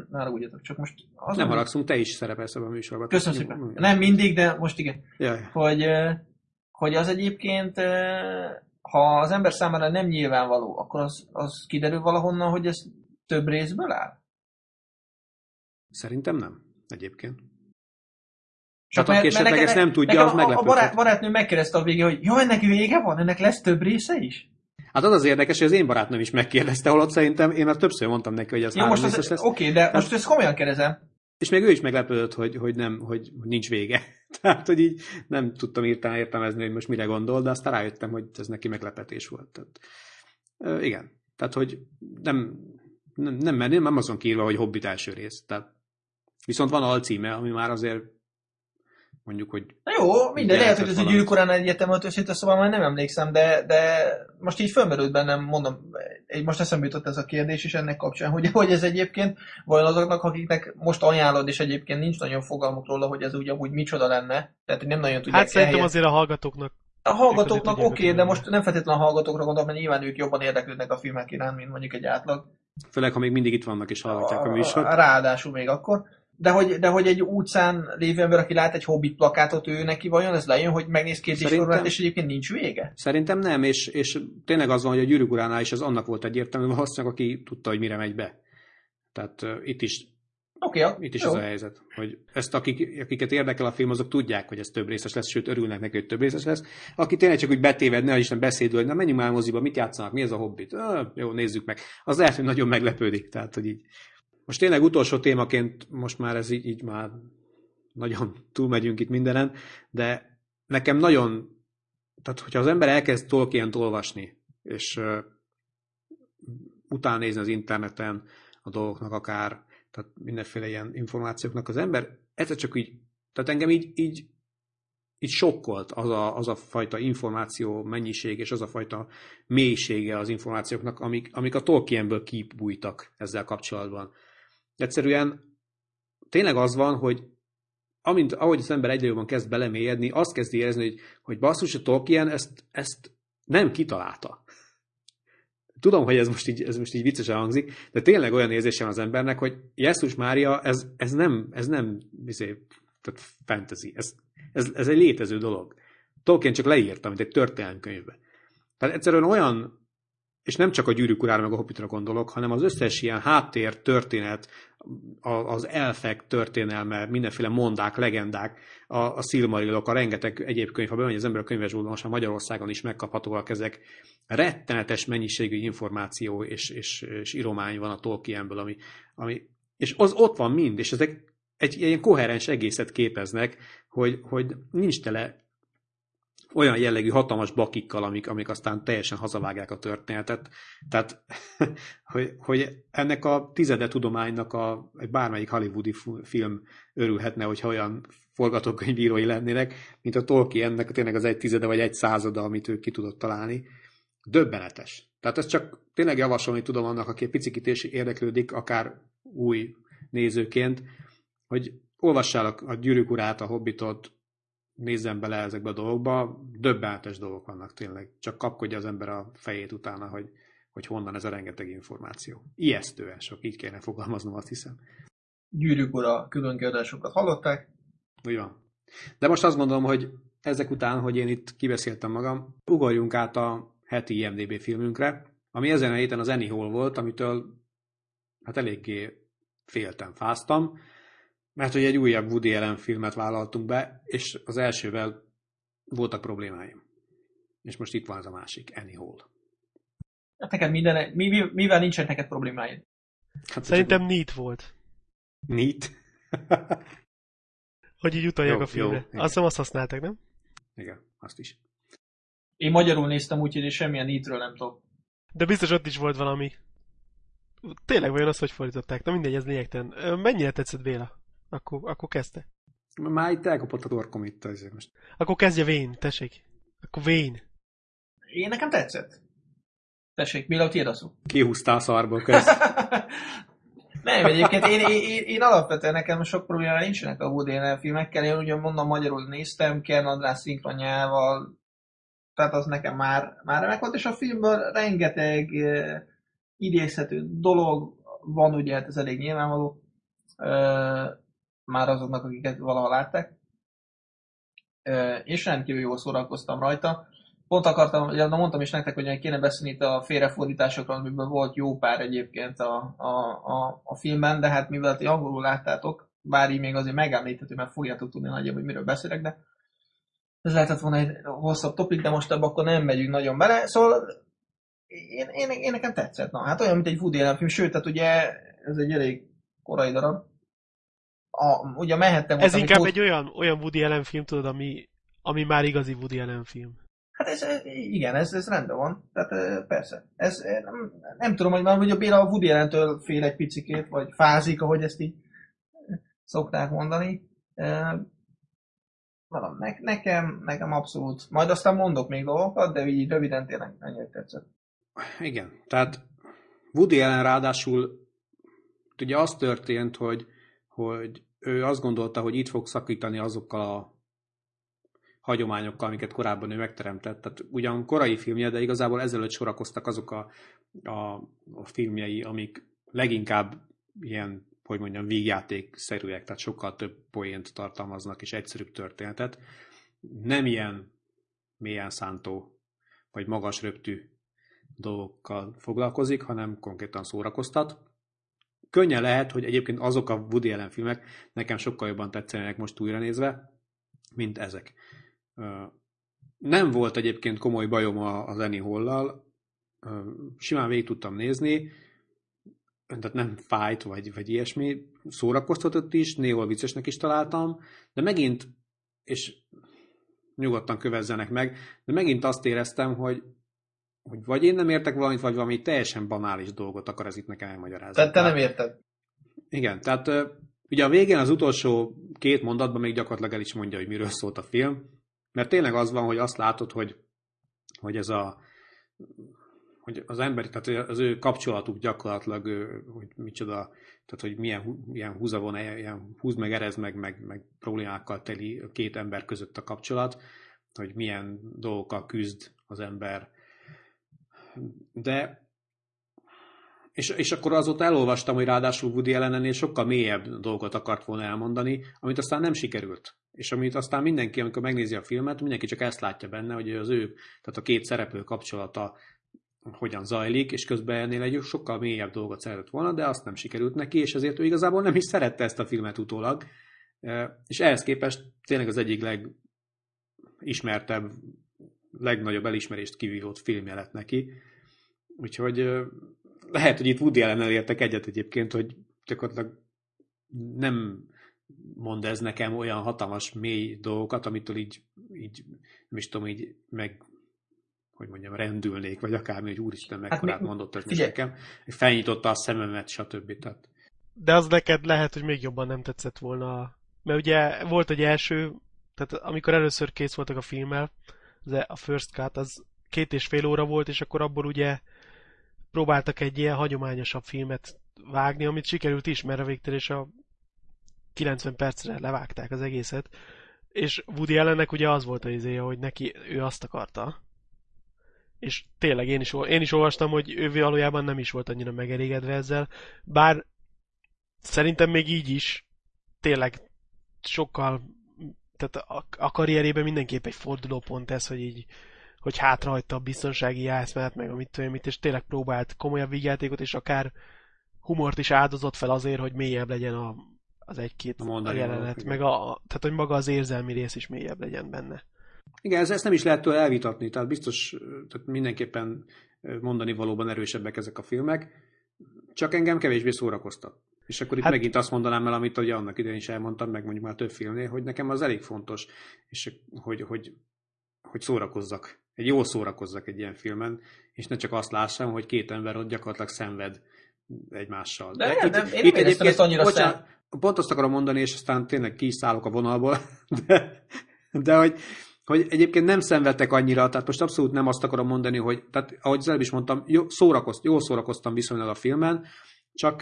[SPEAKER 4] ne haragudjatok, csak most...
[SPEAKER 3] Az nem haragszunk, te is szerepelsz ebben a műsorban.
[SPEAKER 4] Köszönöm szépen. Nem mindig, de most igen. Jaj. Hogy, hogy az egyébként, ha az ember számára nem nyilvánvaló, akkor az, az kiderül valahonnan, hogy ez több részből áll?
[SPEAKER 3] Szerintem nem, egyébként. Csak mert, aki esetleg ezt nem tudja, az meglepő.
[SPEAKER 4] A barát, barátnő megkérdezte a végén, hogy jó, ennek vége van? Ennek lesz több része is?
[SPEAKER 3] Hát az az érdekes, hogy az én barátnőm is megkérdezte, holott szerintem én már többször mondtam neki, hogy ez
[SPEAKER 4] Jó, most az, lesz. Oké, de hát, most ezt komolyan kérdezem.
[SPEAKER 3] És még ő is meglepődött, hogy, hogy, nem, hogy nincs vége. Tehát, hogy így nem tudtam írtani értelmezni, hogy most mire gondol, de aztán rájöttem, hogy ez neki meglepetés volt. Tehát, igen. Tehát, hogy nem, nem, nem, nem, nem azon kírva, hogy Hobbit első rész. Tehát, viszont van alcíme, ami már azért mondjuk, hogy...
[SPEAKER 4] Na jó, minden, lehet, hogy ez a gyűrűkorán egyetem volt őszinte, szóval már nem emlékszem, de, de most így fölmerült bennem, mondom, egy most eszembe jutott ez a kérdés is ennek kapcsán, hogy, hogy ez egyébként vajon azoknak, akiknek most ajánlod, és egyébként nincs nagyon fogalmuk róla, hogy ez úgy amúgy micsoda lenne, tehát nem nagyon tudják
[SPEAKER 5] Hát szerintem elhelyen... azért a hallgatóknak
[SPEAKER 4] A hallgatóknak oké, okay, de most nem feltétlenül a hallgatókra gondolom, mert nyilván ők jobban érdeklődnek a filmek iránt, mint mondjuk egy átlag.
[SPEAKER 3] Főleg, ha még mindig itt vannak és hallgatják a műsort.
[SPEAKER 4] Ráadásul még akkor. De hogy, de hogy egy utcán lévő ember, aki lát egy hobbit plakátot, ő neki vajon ez lejön, hogy megnéz két forrát, és egyébként nincs vége?
[SPEAKER 3] Szerintem nem, és, és tényleg az van, hogy a gyűrűk uránál is az annak volt egyértelmű, valószínűleg aki tudta, hogy mire megy be. Tehát uh, itt is,
[SPEAKER 4] okay,
[SPEAKER 3] itt is
[SPEAKER 4] jó.
[SPEAKER 3] az a helyzet, hogy ezt akik, akiket érdekel a film, azok tudják, hogy ez több részes lesz, sőt örülnek neki, hogy több részes lesz. Aki tényleg csak úgy betévedne, hogy Isten beszédül, hogy na menjünk már moziba, mit játszanak, mi ez a hobbit? Ah, jó, nézzük meg. Az lehet, hogy nagyon meglepődik. Tehát, hogy így. Most tényleg utolsó témaként, most már ez így, így már nagyon túlmegyünk itt mindenen, de nekem nagyon, tehát hogyha az ember elkezd tolkien olvasni, és utána nézni az interneten a dolgoknak akár, tehát mindenféle ilyen információknak, az ember egyszer csak így, tehát engem így, így, így sokkolt az a, az a fajta információ mennyiség, és az a fajta mélysége az információknak, amik, amik a Tolkienből kibújtak ezzel kapcsolatban. Egyszerűen tényleg az van, hogy amint, ahogy az ember egyre jobban kezd belemélyedni, azt kezdi érezni, hogy, hogy basszus, a Tolkien ezt, ezt nem kitalálta. Tudom, hogy ez most így, ez most így viccesen hangzik, de tényleg olyan érzésem az embernek, hogy Jézus Mária, ez, ez nem, ez nem izé, tehát fantasy, ez, ez, ez egy létező dolog. Tolkien csak leírta, mint egy történelemkönyvbe. Tehát egyszerűen olyan, és nem csak a gyűrűk urára meg a hobbitra gondolok, hanem az összes ilyen háttér történet, az elfek történelme, mindenféle mondák, legendák, a, a Silmarillok, a rengeteg egyéb könyv, ha bemegy az ember a könyvesboltba, most már Magyarországon is megkaphatóak ezek, rettenetes mennyiségű információ és, és, és iromány van a Tolkienből, ami, ami és az ott van mind, és ezek egy ilyen koherens egészet képeznek, hogy, hogy nincs tele olyan jellegű hatalmas bakikkal, amik, amik aztán teljesen hazavágják a történetet. Tehát, hogy, hogy ennek a tizede tudománynak a, bármelyik hollywoodi film örülhetne, hogyha olyan forgatókönyvírói lennének, mint a Tolkiennek tényleg az egy tizede vagy egy százada, amit ő ki tudott találni. Döbbenetes. Tehát ezt csak tényleg javasolni tudom annak, aki is érdeklődik, akár új nézőként, hogy olvassál a, a Gyűrűk urát, a Hobbitot, nézzen bele ezekbe a dolgokba, döbbenetes dolgok vannak tényleg. Csak kapkodja az ember a fejét utána, hogy, hogy honnan ez a rengeteg információ. Ijesztően sok, így kéne fogalmaznom, azt hiszem.
[SPEAKER 4] Gyűrűk ura külön kiadásokat hallották.
[SPEAKER 3] Úgy van. De most azt gondolom, hogy ezek után, hogy én itt kibeszéltem magam, ugorjunk át a heti IMDB filmünkre, ami ezen a héten az Hall volt, amitől hát eléggé féltem, fáztam, mert hogy egy újabb Woody Allen filmet vállaltunk be, és az elsővel voltak problémáim. És most itt van ez a másik, Hall.
[SPEAKER 4] Hát neked minden, mi, mi, mivel nincsen neked problémáid?
[SPEAKER 3] Hát
[SPEAKER 5] Szerintem neat volt.
[SPEAKER 3] Neat.
[SPEAKER 5] Hogy így utalják
[SPEAKER 3] Jó,
[SPEAKER 5] a filmre.
[SPEAKER 3] jó, igen.
[SPEAKER 5] Azt hiszem azt használták, nem?
[SPEAKER 3] Igen, azt is.
[SPEAKER 4] Én magyarul néztem, úgyhogy én semmilyen nitről nem tudok.
[SPEAKER 5] De biztos ott is volt valami. Tényleg vajon azt, hogy fordították? Na mindegy, ez lényegtelen. Mennyire tetszett Béla? Akkor, akkor kezdte.
[SPEAKER 3] Már itt elkapott a torkom itt azért most.
[SPEAKER 5] Akkor kezdje Vén, tessék. Akkor Vén.
[SPEAKER 4] Én nekem tetszett. Tessék, tiéd a szó.
[SPEAKER 3] Kihúztál a szarból közt.
[SPEAKER 4] Nem, egyébként én, én, én, én alapvetően nekem sok probléma nincsenek a Woody Allen filmekkel. Én ugyan mondom, magyarul néztem, Ken András szinkronjával, tehát az nekem már, már remek volt, és a filmben rengeteg uh, idézhető dolog van, ugye, hát ez elég nyilvánvaló, uh, már azoknak, akiket valaha látták. És rendkívül jól szórakoztam rajta. Pont akartam, ugye mondtam is nektek, hogy kéne beszélni itt a félrefordításokról, amiből volt jó pár egyébként a, a, a, a filmben, de hát mivel ti angolul láttátok, bár így még azért megemlíthető, mert fogjátok tudni nagyjából, hogy miről beszélek, de ez lehetett volna egy hosszabb topik, de most ebbe akkor nem megyünk nagyon bele. Szóval én, én, én nekem tetszett. Na, hát olyan, mint egy Woody film, sőt, tehát ugye ez egy elég korai darab. A, ugye mehettem
[SPEAKER 5] Ez inkább
[SPEAKER 4] amikor-
[SPEAKER 5] egy olyan, olyan Woody Allen film, tudod, ami, ami már igazi Woody Allen film.
[SPEAKER 4] Hát ez, igen, ez, ez rendben van. Tehát persze. Ez, nem, nem tudom, hogy már hogy a Béla a Woody Allen-től fél egy picikét, vagy fázik, ahogy ezt így szokták mondani. Mondom, ne, nekem, nekem abszolút. Majd aztán mondok még dolgokat, de így röviden tényleg ennyire tetszett.
[SPEAKER 3] Igen, tehát Woody Allen ráadásul ugye az történt, hogy, hogy ő azt gondolta, hogy itt fog szakítani azokkal a hagyományokkal, amiket korábban ő megteremtett. Tehát ugyan korai filmje, de igazából ezelőtt sorakoztak azok a, a, a filmjei, amik leginkább ilyen, hogy mondjam, vígjátékszerűek, tehát sokkal több poént tartalmaznak és egyszerűbb történetet. Nem ilyen mélyen szántó vagy magas röptű dolgokkal foglalkozik, hanem konkrétan szórakoztat. Könnyen lehet, hogy egyébként azok a Woody Allen filmek nekem sokkal jobban tetszenek most újra nézve, mint ezek. Nem volt egyébként komoly bajom az Annie Hall-lal, simán végig tudtam nézni, tehát nem fájt, vagy, vagy ilyesmi, szórakoztatott is, néhol viccesnek is találtam, de megint, és nyugodtan kövezzenek meg, de megint azt éreztem, hogy, hogy vagy én nem értek valamit, vagy valami teljesen banális dolgot akar ez itt nekem elmagyarázni.
[SPEAKER 4] Tehát te nem érted.
[SPEAKER 3] Igen, tehát ugye a végén az utolsó két mondatban még gyakorlatilag el is mondja, hogy miről szólt a film, mert tényleg az van, hogy azt látod, hogy, hogy ez a hogy az ember, tehát az ő kapcsolatuk gyakorlatilag, hogy micsoda, tehát hogy milyen, milyen húza van, ilyen húz meg, erez meg, meg, meg problémákkal teli két ember között a kapcsolat, hogy milyen dolgokkal küzd az ember. De és, és akkor azóta elolvastam, hogy ráadásul Woody ellenenél sokkal mélyebb dolgot akart volna elmondani, amit aztán nem sikerült. És amit aztán mindenki, amikor megnézi a filmet, mindenki csak ezt látja benne, hogy az ő, tehát a két szereplő kapcsolata hogyan zajlik, és közben ennél egy sokkal mélyebb dolgot szeretett volna, de azt nem sikerült neki, és ezért ő igazából nem is szerette ezt a filmet utólag. És ehhez képest tényleg az egyik legismertebb, legnagyobb elismerést kivívott filmje lett neki. Úgyhogy lehet, hogy itt Woody allen értek egyet egyébként, hogy gyakorlatilag nem mond ez nekem olyan hatalmas mély dolgokat, amitől így, így nem is tudom, így meg hogy mondjam, rendülnék, vagy akármi, hogy úristen, mekkorát hát, mondott ez figyelj. nekem. Felnyitotta a szememet, stb. Tehát.
[SPEAKER 5] De az neked lehet, hogy még jobban nem tetszett volna. Mert ugye volt egy első, tehát amikor először kész voltak a filmmel, a First Cut, az két és fél óra volt, és akkor abból ugye próbáltak egy ilyen hagyományosabb filmet vágni, amit sikerült is, mert a végtérés a 90 percre levágták az egészet. És Woody Allennek ugye az volt az izéje, hogy neki ő azt akarta, és tényleg én is, én is olvastam, hogy ő valójában nem is volt annyira megelégedve ezzel, bár szerintem még így is tényleg sokkal, tehát a, a karrierében mindenképp egy fordulópont ez, hogy így hogy hátrahagyta a biztonsági játszmát, meg amit tudom mit, és tényleg próbált komolyabb vígjátékot, és akár humort is áldozott fel azért, hogy mélyebb legyen a, az egy-két a jelenet, meg a, tehát hogy maga az érzelmi rész is mélyebb legyen benne.
[SPEAKER 3] Igen, ezt nem is lehet tőle elvitatni, tehát biztos tehát mindenképpen mondani valóban erősebbek ezek a filmek, csak engem kevésbé szórakoztat. És akkor itt hát, megint azt mondanám el, amit ugye annak idején is elmondtam, meg mondjuk már több filmnél, hogy nekem az elég fontos, és hogy, hogy, hogy szórakozzak. Egy jó szórakozzak egy ilyen filmen, és ne csak azt lássam, hogy két ember ott gyakorlatilag szenved egymással.
[SPEAKER 4] De, de itt, nem, én itt nem egyébként, ezt annyira bocsánat,
[SPEAKER 3] pont azt akarom mondani, és aztán tényleg ki a vonalból, de, de hogy hogy egyébként nem szenvedtek annyira, tehát most abszolút nem azt akarom mondani, hogy, tehát ahogy az előbb is mondtam, jó, szórakozt, jól szórakoztam viszonylag a filmen, csak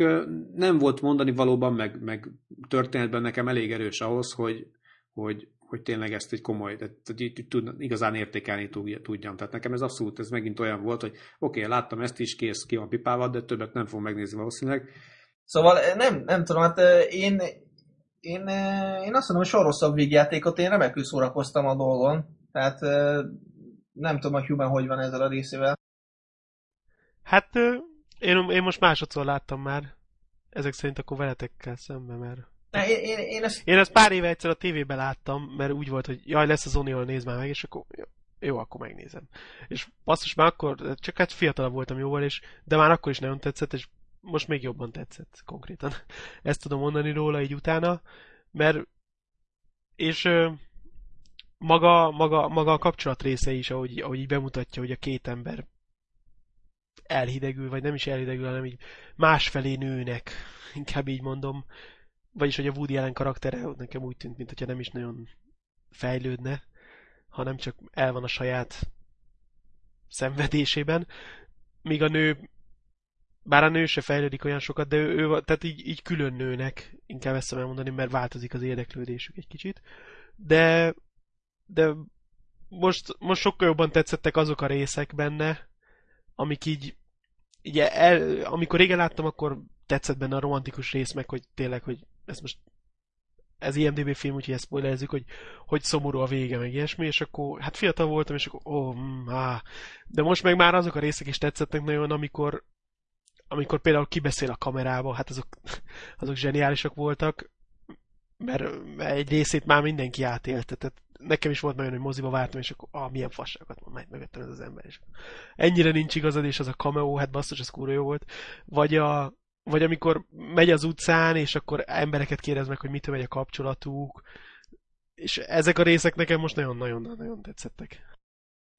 [SPEAKER 3] nem volt mondani valóban, meg, meg történetben nekem elég erős ahhoz, hogy, hogy, hogy tényleg ezt egy komoly, tehát, hogy tud, igazán értékelni tudjam. Tehát nekem ez abszolút, ez megint olyan volt, hogy oké, okay, láttam ezt is, kész, ki van pipával, de többet nem fogom megnézni valószínűleg.
[SPEAKER 4] Szóval nem, nem tudom, hát én én, én azt mondom, hogy sorosabb végjátékot én remekül szórakoztam a dolgon. Tehát nem tudom, a Human hogy van ezzel a részével.
[SPEAKER 5] Hát én, én most másodszor láttam már. Ezek szerint akkor veletekkel szembe, mert...
[SPEAKER 4] Ne, én, én, én, ezt...
[SPEAKER 5] én ezt pár éve egyszer a tévében láttam, mert úgy volt, hogy jaj, lesz az Onion, nézd már meg, és akkor jó, jó, akkor megnézem. És basszus, már akkor, csak hát fiatalabb voltam jóval, és, de már akkor is nagyon tetszett, és most még jobban tetszett konkrétan. Ezt tudom mondani róla így utána, mert és maga, maga, maga a kapcsolat része is, ahogy, ahogy így bemutatja, hogy a két ember elhidegül, vagy nem is elhidegül, hanem így másfelé nőnek, inkább így mondom. Vagyis, hogy a Woody Allen karaktere nekem úgy tűnt, mintha nem is nagyon fejlődne, hanem csak el van a saját szenvedésében, míg a nő bár a nő se fejlődik olyan sokat, de ő, ő tehát így, így külön nőnek, inkább ezt tudom mondani, mert változik az érdeklődésük egy kicsit. De, de most, most sokkal jobban tetszettek azok a részek benne, amik így, így el, amikor régen láttam, akkor tetszett benne a romantikus rész, meg hogy tényleg, hogy ez most ez IMDB film, úgyhogy ezt spoilerezzük, hogy, hogy szomorú a vége, meg ilyesmi, és akkor, hát fiatal voltam, és akkor, ó, mm, áh. De most meg már azok a részek is tetszettek nagyon, amikor, amikor például kibeszél a kamerába, hát azok, azok zseniálisak voltak, mert egy részét már mindenki átélte, tehát nekem is volt nagyon, hogy moziba vártam, és akkor, ah, milyen fasságokat mond majd mögöttem ez az ember. És ennyire nincs igazad, és az a cameo, hát basszus, ez kúra jó volt. Vagy a, vagy amikor megy az utcán, és akkor embereket kérdez meg, hogy mitől megy a kapcsolatuk, és ezek a részek nekem most nagyon-nagyon-nagyon tetszettek.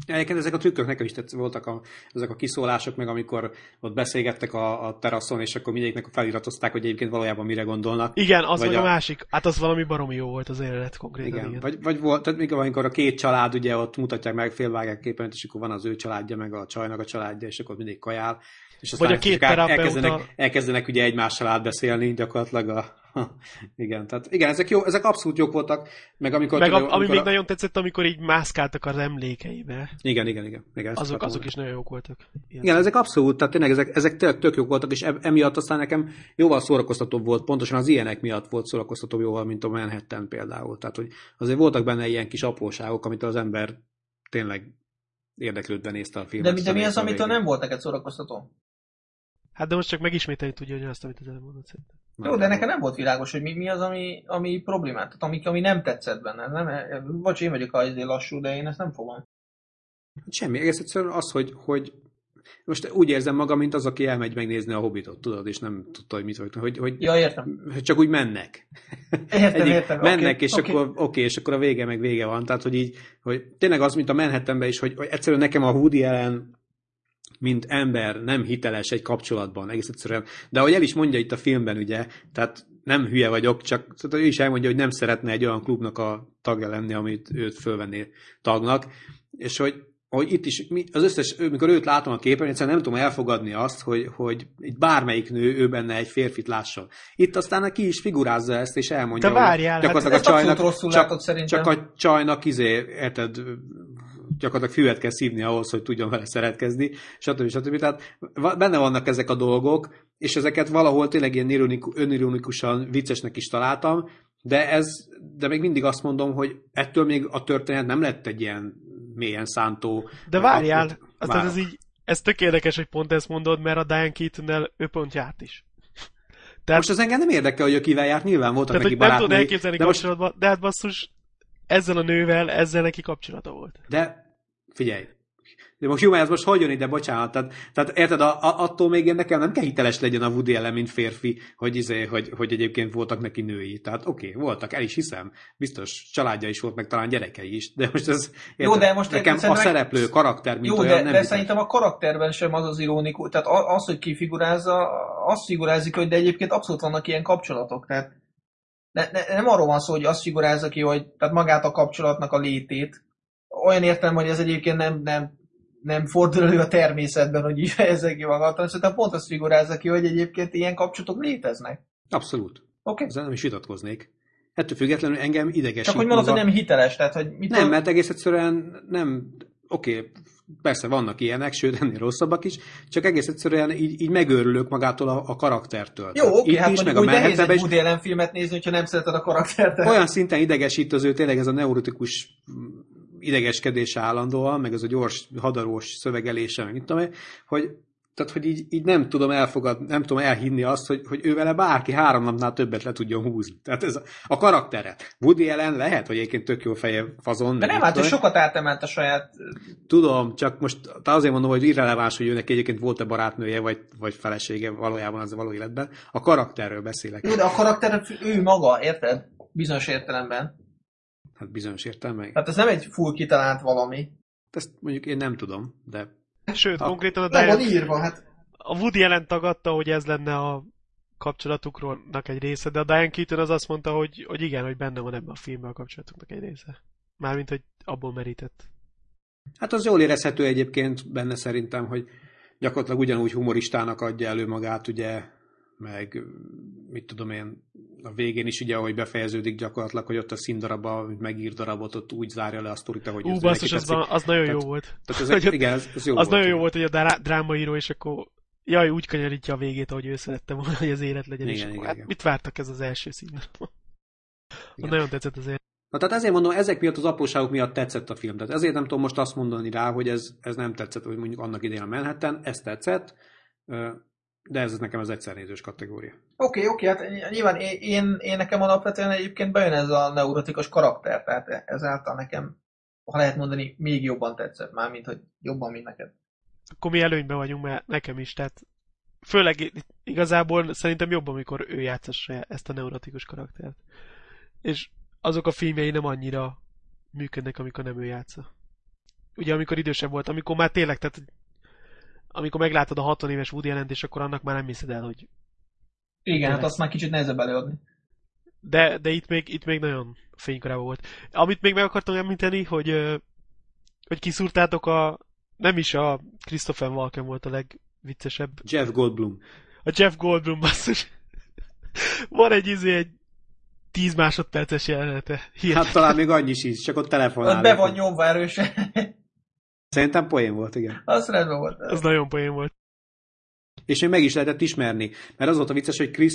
[SPEAKER 3] Egyébként ezek a trükkök nekem is tetsz, voltak a, ezek a kiszólások, meg amikor ott beszélgettek a, a teraszon, és akkor mindegyiknek feliratozták, hogy egyébként valójában mire gondolnak.
[SPEAKER 5] Igen, az vagy a, a másik. Hát az valami baromi jó volt az élet konkrétan.
[SPEAKER 3] Igen, igen. Vagy, vagy volt, tehát mikor, amikor a két család ugye ott mutatják meg, félvágják képen, és akkor van az ő családja, meg a csajnak a családja, és akkor mindig kajál, és aztán
[SPEAKER 5] Vagy a két terapeuta...
[SPEAKER 3] elkezdenek, elkezdenek ugye egymással átbeszélni gyakorlatilag a, igen, tehát igen, ezek, jó, ezek abszolút jók voltak, meg amikor...
[SPEAKER 5] Meg a, amikor ami a... még nagyon tetszett, amikor így mászkáltak az emlékeibe.
[SPEAKER 3] Igen, igen, igen. igen
[SPEAKER 5] azok, azok is nagyon jók voltak.
[SPEAKER 3] Ilyen. Igen, ezek abszolút, tehát tényleg ezek, ezek tök, tök jók voltak, és emiatt aztán nekem jóval szórakoztatóbb volt, pontosan az ilyenek miatt volt szórakoztatóbb jóval, mint a Manhattan például. Tehát, hogy azért voltak benne ilyen kis apróságok, amit az ember tényleg érdeklődve nézte a filmet.
[SPEAKER 4] De, de mi az, amitől nem volt neked szórakoztató?
[SPEAKER 5] Hát de most csak megismételni tudja, hogy azt, amit az előbb mondott szerintem.
[SPEAKER 4] Jó, de nekem nem volt világos, hogy mi, mi az, ami, ami problémát, tehát ami, ami nem tetszett benne. Nem, vagy én vagyok az lassú, de én ezt nem fogom.
[SPEAKER 3] Semmi, egész egyszerűen az, hogy, hogy most úgy érzem magam, mint az, aki elmegy megnézni a Hobbitot, tudod, és nem tudta, hogy mit vagy, hogy, hogy
[SPEAKER 4] ja, értem.
[SPEAKER 3] csak úgy mennek.
[SPEAKER 4] Értem, Egyik, értem.
[SPEAKER 3] Mennek, okay, és okay. akkor oké, okay, és akkor a vége meg vége van. Tehát, hogy így, hogy tényleg az, mint a Manhattanben is, hogy, hogy egyszerűen nekem a Woody ellen mint ember nem hiteles egy kapcsolatban, egész egyszerűen. De ahogy el is mondja itt a filmben, ugye, tehát nem hülye vagyok, csak tehát ő is elmondja, hogy nem szeretne egy olyan klubnak a tagja lenni, amit őt fölvenné tagnak, és hogy, hogy itt is, az összes, mikor őt látom a képen, egyszerűen nem tudom elfogadni azt, hogy, hogy itt bármelyik nő ő benne egy férfit lásson. Itt aztán ki is figurázza ezt, és elmondja,
[SPEAKER 5] Te várjál,
[SPEAKER 3] hogy hát
[SPEAKER 4] a csajnak, rosszul csak, látod,
[SPEAKER 3] szerintem. csak a csajnak izé, érted, gyakorlatilag füvet kell szívni ahhoz, hogy tudjon vele szeretkezni, stb. stb. Tehát benne vannak ezek a dolgok, és ezeket valahol tényleg ilyen önironikusan viccesnek is találtam, de ez, de még mindig azt mondom, hogy ettől még a történet nem lett egy ilyen mélyen szántó.
[SPEAKER 5] De várjál, az ez így, ez tök érdekes, hogy pont ezt mondod, mert a Diane keaton ő pont járt is.
[SPEAKER 3] Tehát, most az engem nem érdekel, hogy ő kivel járt, nyilván voltak tehát, neki
[SPEAKER 5] barátnői. Nem tudod elképzelni de most... de hát basszus, ezzel a nővel, ezzel neki kapcsolata volt.
[SPEAKER 3] De figyelj, de most jó, ez most hagyjon ide, bocsánat. Tehát, tehát érted, a, a, attól még nekem nem kell hiteles legyen a Woody ellen, mint férfi, hogy, izé, hogy, hogy egyébként voltak neki női. Tehát oké, okay, voltak, el is hiszem. Biztos családja is volt, meg talán gyerekei is. De most ez érted, jó, de most nekem a szereplő, meg... karakter, mint
[SPEAKER 4] jó,
[SPEAKER 3] olyan
[SPEAKER 4] de,
[SPEAKER 3] nem
[SPEAKER 4] de szerintem a karakterben sem az az ironikus. Tehát az, hogy kifigurázza, azt figurázik, hogy de egyébként abszolút vannak ilyen kapcsolatok. Tehát ne, ne, nem arról van szó, hogy azt figurázza ki, hogy tehát magát a kapcsolatnak a létét, olyan értem, hogy ez egyébként nem, nem, nem fordul elő a természetben, hogy így fejezze ki magát, hanem szerintem pont azt figurázza ki, hogy egyébként ilyen kapcsolatok léteznek.
[SPEAKER 3] Abszolút. Oké. Okay. Ezzel nem is vitatkoznék. Ettől függetlenül engem idegesít.
[SPEAKER 4] Csak hogy mondod, hogy nem hiteles, tehát hogy
[SPEAKER 3] mit Nem, mert egész egyszerűen nem, oké, okay, persze vannak ilyenek, sőt ennél rosszabbak is, csak egész egyszerűen így, így megőrülök magától a, a karaktertől.
[SPEAKER 4] Jó, oké, okay, hát is, meg a nehéz egy Woody Allen filmet nézni, hogyha nem szereted a karaktert.
[SPEAKER 3] Olyan szinten idegesít az ő tényleg ez a neurotikus idegeskedése állandóan, meg ez a gyors, hadarós szövegelése, meg mit tudom hogy tehát, hogy így, így nem tudom elfogad, nem tudom elhinni azt, hogy, hogy ő vele bárki három napnál többet le tudjon húzni. Tehát ez a, a karaktere. Woody ellen lehet, hogy egyébként tök jó feje fazon.
[SPEAKER 4] De nem, hát ő sokat átemelt a saját...
[SPEAKER 3] Tudom, csak most azért mondom, hogy irreleváns, hogy őnek egyébként volt-e barátnője, vagy, vagy felesége valójában az a való életben. A karakterről beszélek.
[SPEAKER 4] Jó, de a karakter ő maga, érted? Bizonyos értelemben.
[SPEAKER 3] Hát bizonyos értelemben.
[SPEAKER 4] Hát ez nem egy full kitalált valami.
[SPEAKER 3] Ezt mondjuk én nem tudom, de...
[SPEAKER 5] Sőt, a... konkrétan a
[SPEAKER 4] Diane... van írva, hát...
[SPEAKER 5] A Woody jelent tagadta, hogy ez lenne a kapcsolatukról egy része, de a Diane Keaton az azt mondta, hogy, hogy igen, hogy benne van ebben a filmben a kapcsolatuknak egy része. Mármint, hogy abból merített.
[SPEAKER 3] Hát az jól érezhető egyébként benne szerintem, hogy gyakorlatilag ugyanúgy humoristának adja elő magát, ugye, meg mit tudom én, a végén is ugye, ahogy befejeződik gyakorlatilag, hogy ott a színdarabba, amit megír darabot, ott úgy zárja le a sztorit, ahogy
[SPEAKER 5] Ú,
[SPEAKER 3] ez
[SPEAKER 5] basszus, az,
[SPEAKER 3] tetszik.
[SPEAKER 5] az nagyon jó
[SPEAKER 3] Tehát-
[SPEAKER 5] volt.
[SPEAKER 3] Tehát ez,
[SPEAKER 5] Hogy
[SPEAKER 3] igen, ez, ez jó
[SPEAKER 5] Az
[SPEAKER 3] volt.
[SPEAKER 5] nagyon jó volt, hogy a drá- drámaíró, és akkor jaj, úgy kanyarítja a végét, ahogy ő szerette volna, hogy az élet legyen.
[SPEAKER 3] Igen,
[SPEAKER 5] és akkor,
[SPEAKER 3] igen,
[SPEAKER 5] hát mit vártak ez az első szín?
[SPEAKER 3] Igen.
[SPEAKER 5] Nagyon tetszett azért.
[SPEAKER 3] Na tehát ezért mondom, ezek miatt az apróságok miatt tetszett a film. Tehát ezért nem tudom most azt mondani rá, hogy ez, ez nem tetszett, hogy mondjuk annak idején a Manhattan, ez tetszett, de ez nekem az egyszernézős kategória.
[SPEAKER 4] Oké, okay, oké, okay, hát nyilván én, én, én nekem alapvetően egyébként bejön ez a neurotikus karakter, tehát ezáltal nekem, ha lehet mondani, még jobban tetszett már, mint hogy jobban, mint neked.
[SPEAKER 5] Akkor mi előnyben vagyunk, mert nekem is, tehát főleg igazából szerintem jobb, amikor ő játszassa ezt a neurotikus karaktert. És azok a filmjei nem annyira működnek, amikor nem ő játsza. Ugye amikor idősebb volt, amikor már tényleg, tehát amikor meglátod a 60 éves Woody allen és akkor annak már nem hiszed el, hogy
[SPEAKER 4] Igen, hát
[SPEAKER 5] lesz.
[SPEAKER 4] azt már kicsit nehezebb előadni.
[SPEAKER 5] De, de itt, még, itt még nagyon fénykorában volt. Amit még meg akartam említeni, hogy, hogy kiszúrtátok a... Nem is a Christopher Walken volt a legviccesebb.
[SPEAKER 3] Jeff Goldblum.
[SPEAKER 5] A Jeff Goldblum basszus. Van egy izé, egy 10 másodperces jelenete. Hihetetlen.
[SPEAKER 3] Hát talán még annyi is, csak ott telefonál.
[SPEAKER 4] Az be van nyomva erősen.
[SPEAKER 3] Szerintem poén volt, igen.
[SPEAKER 4] az rendben volt.
[SPEAKER 5] Az nagyon poén volt.
[SPEAKER 3] És még meg is lehetett ismerni. Mert az volt a vicces, hogy, Chris,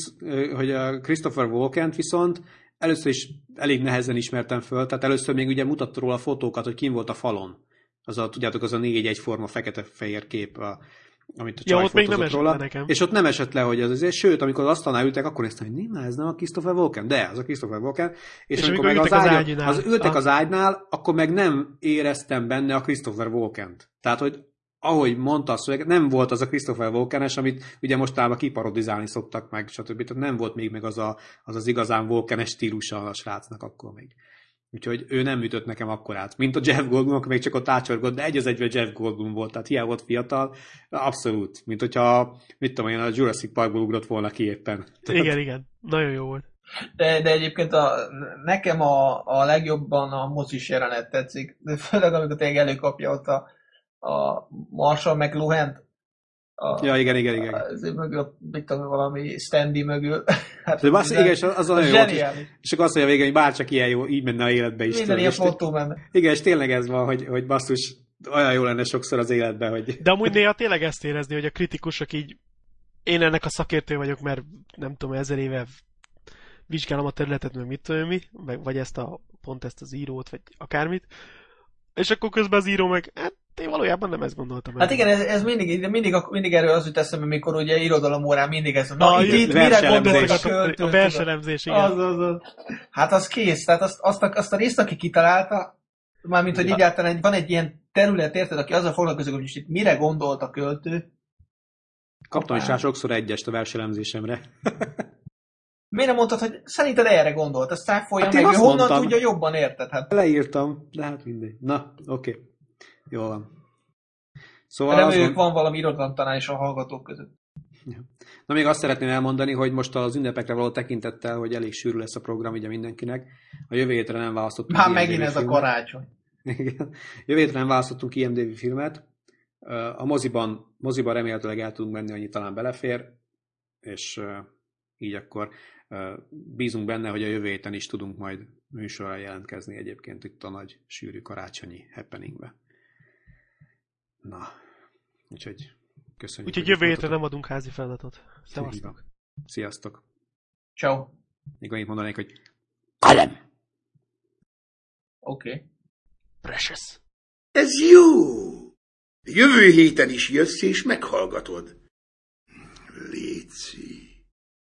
[SPEAKER 3] hogy a Christopher Walken viszont először is elég nehezen ismertem föl, tehát először még ugye mutatta róla a fotókat, hogy kim volt a falon. Az a, tudjátok, az a négy egyforma fekete-fehér kép, a, amit a
[SPEAKER 5] Ja, ott még nem esett le nekem.
[SPEAKER 3] És ott nem esett le, hogy az azért, sőt, amikor az asztalnál ültek, akkor néztem, hogy nem, ez nem a Christopher Walken, de, az a Christopher Walken. És,
[SPEAKER 5] És
[SPEAKER 3] amikor
[SPEAKER 5] amikor
[SPEAKER 3] meg az,
[SPEAKER 5] ültek az ágynál.
[SPEAKER 3] az ültek
[SPEAKER 5] Ah.
[SPEAKER 3] az ágynál, akkor meg nem éreztem benne a Christopher Walken-t. Tehát, hogy ahogy mondta a szöveg, nem volt az a Christopher Walken-es, amit ugye mostában kiparodizálni szoktak meg, stb. Tehát nem volt még meg az a, az, az igazán Walken-es stílusa a srácnak akkor még. Úgyhogy ő nem ütött nekem akkor át. Mint a Jeff Goldblum, akkor még csak ott ácsorgott, de egy az egyben Jeff Goldblum volt, tehát hiába volt fiatal, abszolút. Mint hogyha, mit tudom én, a Jurassic Parkból ugrott volna ki éppen.
[SPEAKER 5] Igen, igen. Nagyon jó volt.
[SPEAKER 4] De, de egyébként a, nekem a, a legjobban a mozis jelenet tetszik. De főleg amikor tényleg előkapja ott a, a Marshall McLuhan-t. A,
[SPEAKER 3] Ja, igen, igen, igen.
[SPEAKER 4] Az mögül, mit tudom, valami standy mögül. Hát,
[SPEAKER 3] De bassz, igen, és az, az nagyon jó és, és akkor azt mondja végén, hogy bárcsak ilyen jó, így menne a életbe is.
[SPEAKER 4] Minden ilyen
[SPEAKER 3] és-
[SPEAKER 4] fotó menne.
[SPEAKER 3] Igen, és tényleg ez van, hogy, hogy basszus, olyan jó lenne sokszor az életben, hogy
[SPEAKER 5] De amúgy néha tényleg ezt érezni, hogy a kritikusok így, én ennek a szakértő vagyok, mert nem tudom, ezer éve vizsgálom a területet, meg mit tudom mi, vagy ezt a, pont ezt az írót, vagy akármit, és akkor közben az író meg, hát én valójában nem ezt gondoltam.
[SPEAKER 4] Hát igen, ez, ez mindig, mindig, mindig erről az jut eszembe, mikor ugye irodalom órán mindig ez, na,
[SPEAKER 5] Na,
[SPEAKER 4] itt, itt mire gondoltak a
[SPEAKER 5] a,
[SPEAKER 4] költő?
[SPEAKER 5] a verselemzés, igen.
[SPEAKER 4] Az, az, az. Hát az kész, tehát azt, azt, a, azt a részt, aki kitalálta, mármint, hogy
[SPEAKER 3] Ja.
[SPEAKER 4] egyáltalán van egy ilyen terület, érted, aki azzal foglalkozik, hogy itt mire gondolt a költő,
[SPEAKER 3] kaptam is rá sokszor egyest a verselemzésemre.
[SPEAKER 4] miért nem mondtad, hogy szerinted erre gondolt, azt cáfolja
[SPEAKER 3] Hát
[SPEAKER 4] meg, honnan
[SPEAKER 3] mondtam.
[SPEAKER 4] tudja jobban, érted? Hát
[SPEAKER 3] Leírtam, de hát mindegy. Na, oké. Okay. Jó van. Szóval
[SPEAKER 4] reméljük
[SPEAKER 3] van,
[SPEAKER 4] van valami irodalomtanár is a hallgatók között.
[SPEAKER 3] na még azt szeretném elmondani, hogy most az ünnepekre való tekintettel, hogy elég sűrű lesz a program ugye mindenkinek, a jövő hétre nem választottunk
[SPEAKER 4] Már megint ez a
[SPEAKER 3] filmet.
[SPEAKER 4] karácsony.
[SPEAKER 3] Igen. Jövő hétre nem választottunk IMDb filmet. A moziban, moziban remélhetőleg el tudunk menni, annyi talán belefér, és így akkor bízunk benne, hogy a jövő héten is tudunk majd műsorra jelentkezni egyébként itt a nagy sűrű karácsonyi happeningbe. Na, úgyhogy köszönjük.
[SPEAKER 5] Úgyhogy jövő
[SPEAKER 3] voltatok.
[SPEAKER 5] nem adunk házi feladatot. Szevasztok.
[SPEAKER 3] Sziasztok.
[SPEAKER 4] Ciao.
[SPEAKER 3] Még annyit mondanék, hogy kalem!
[SPEAKER 4] Oké. Okay.
[SPEAKER 5] Precious.
[SPEAKER 2] Ez jó! Jövő héten is jössz és meghallgatod. Léci.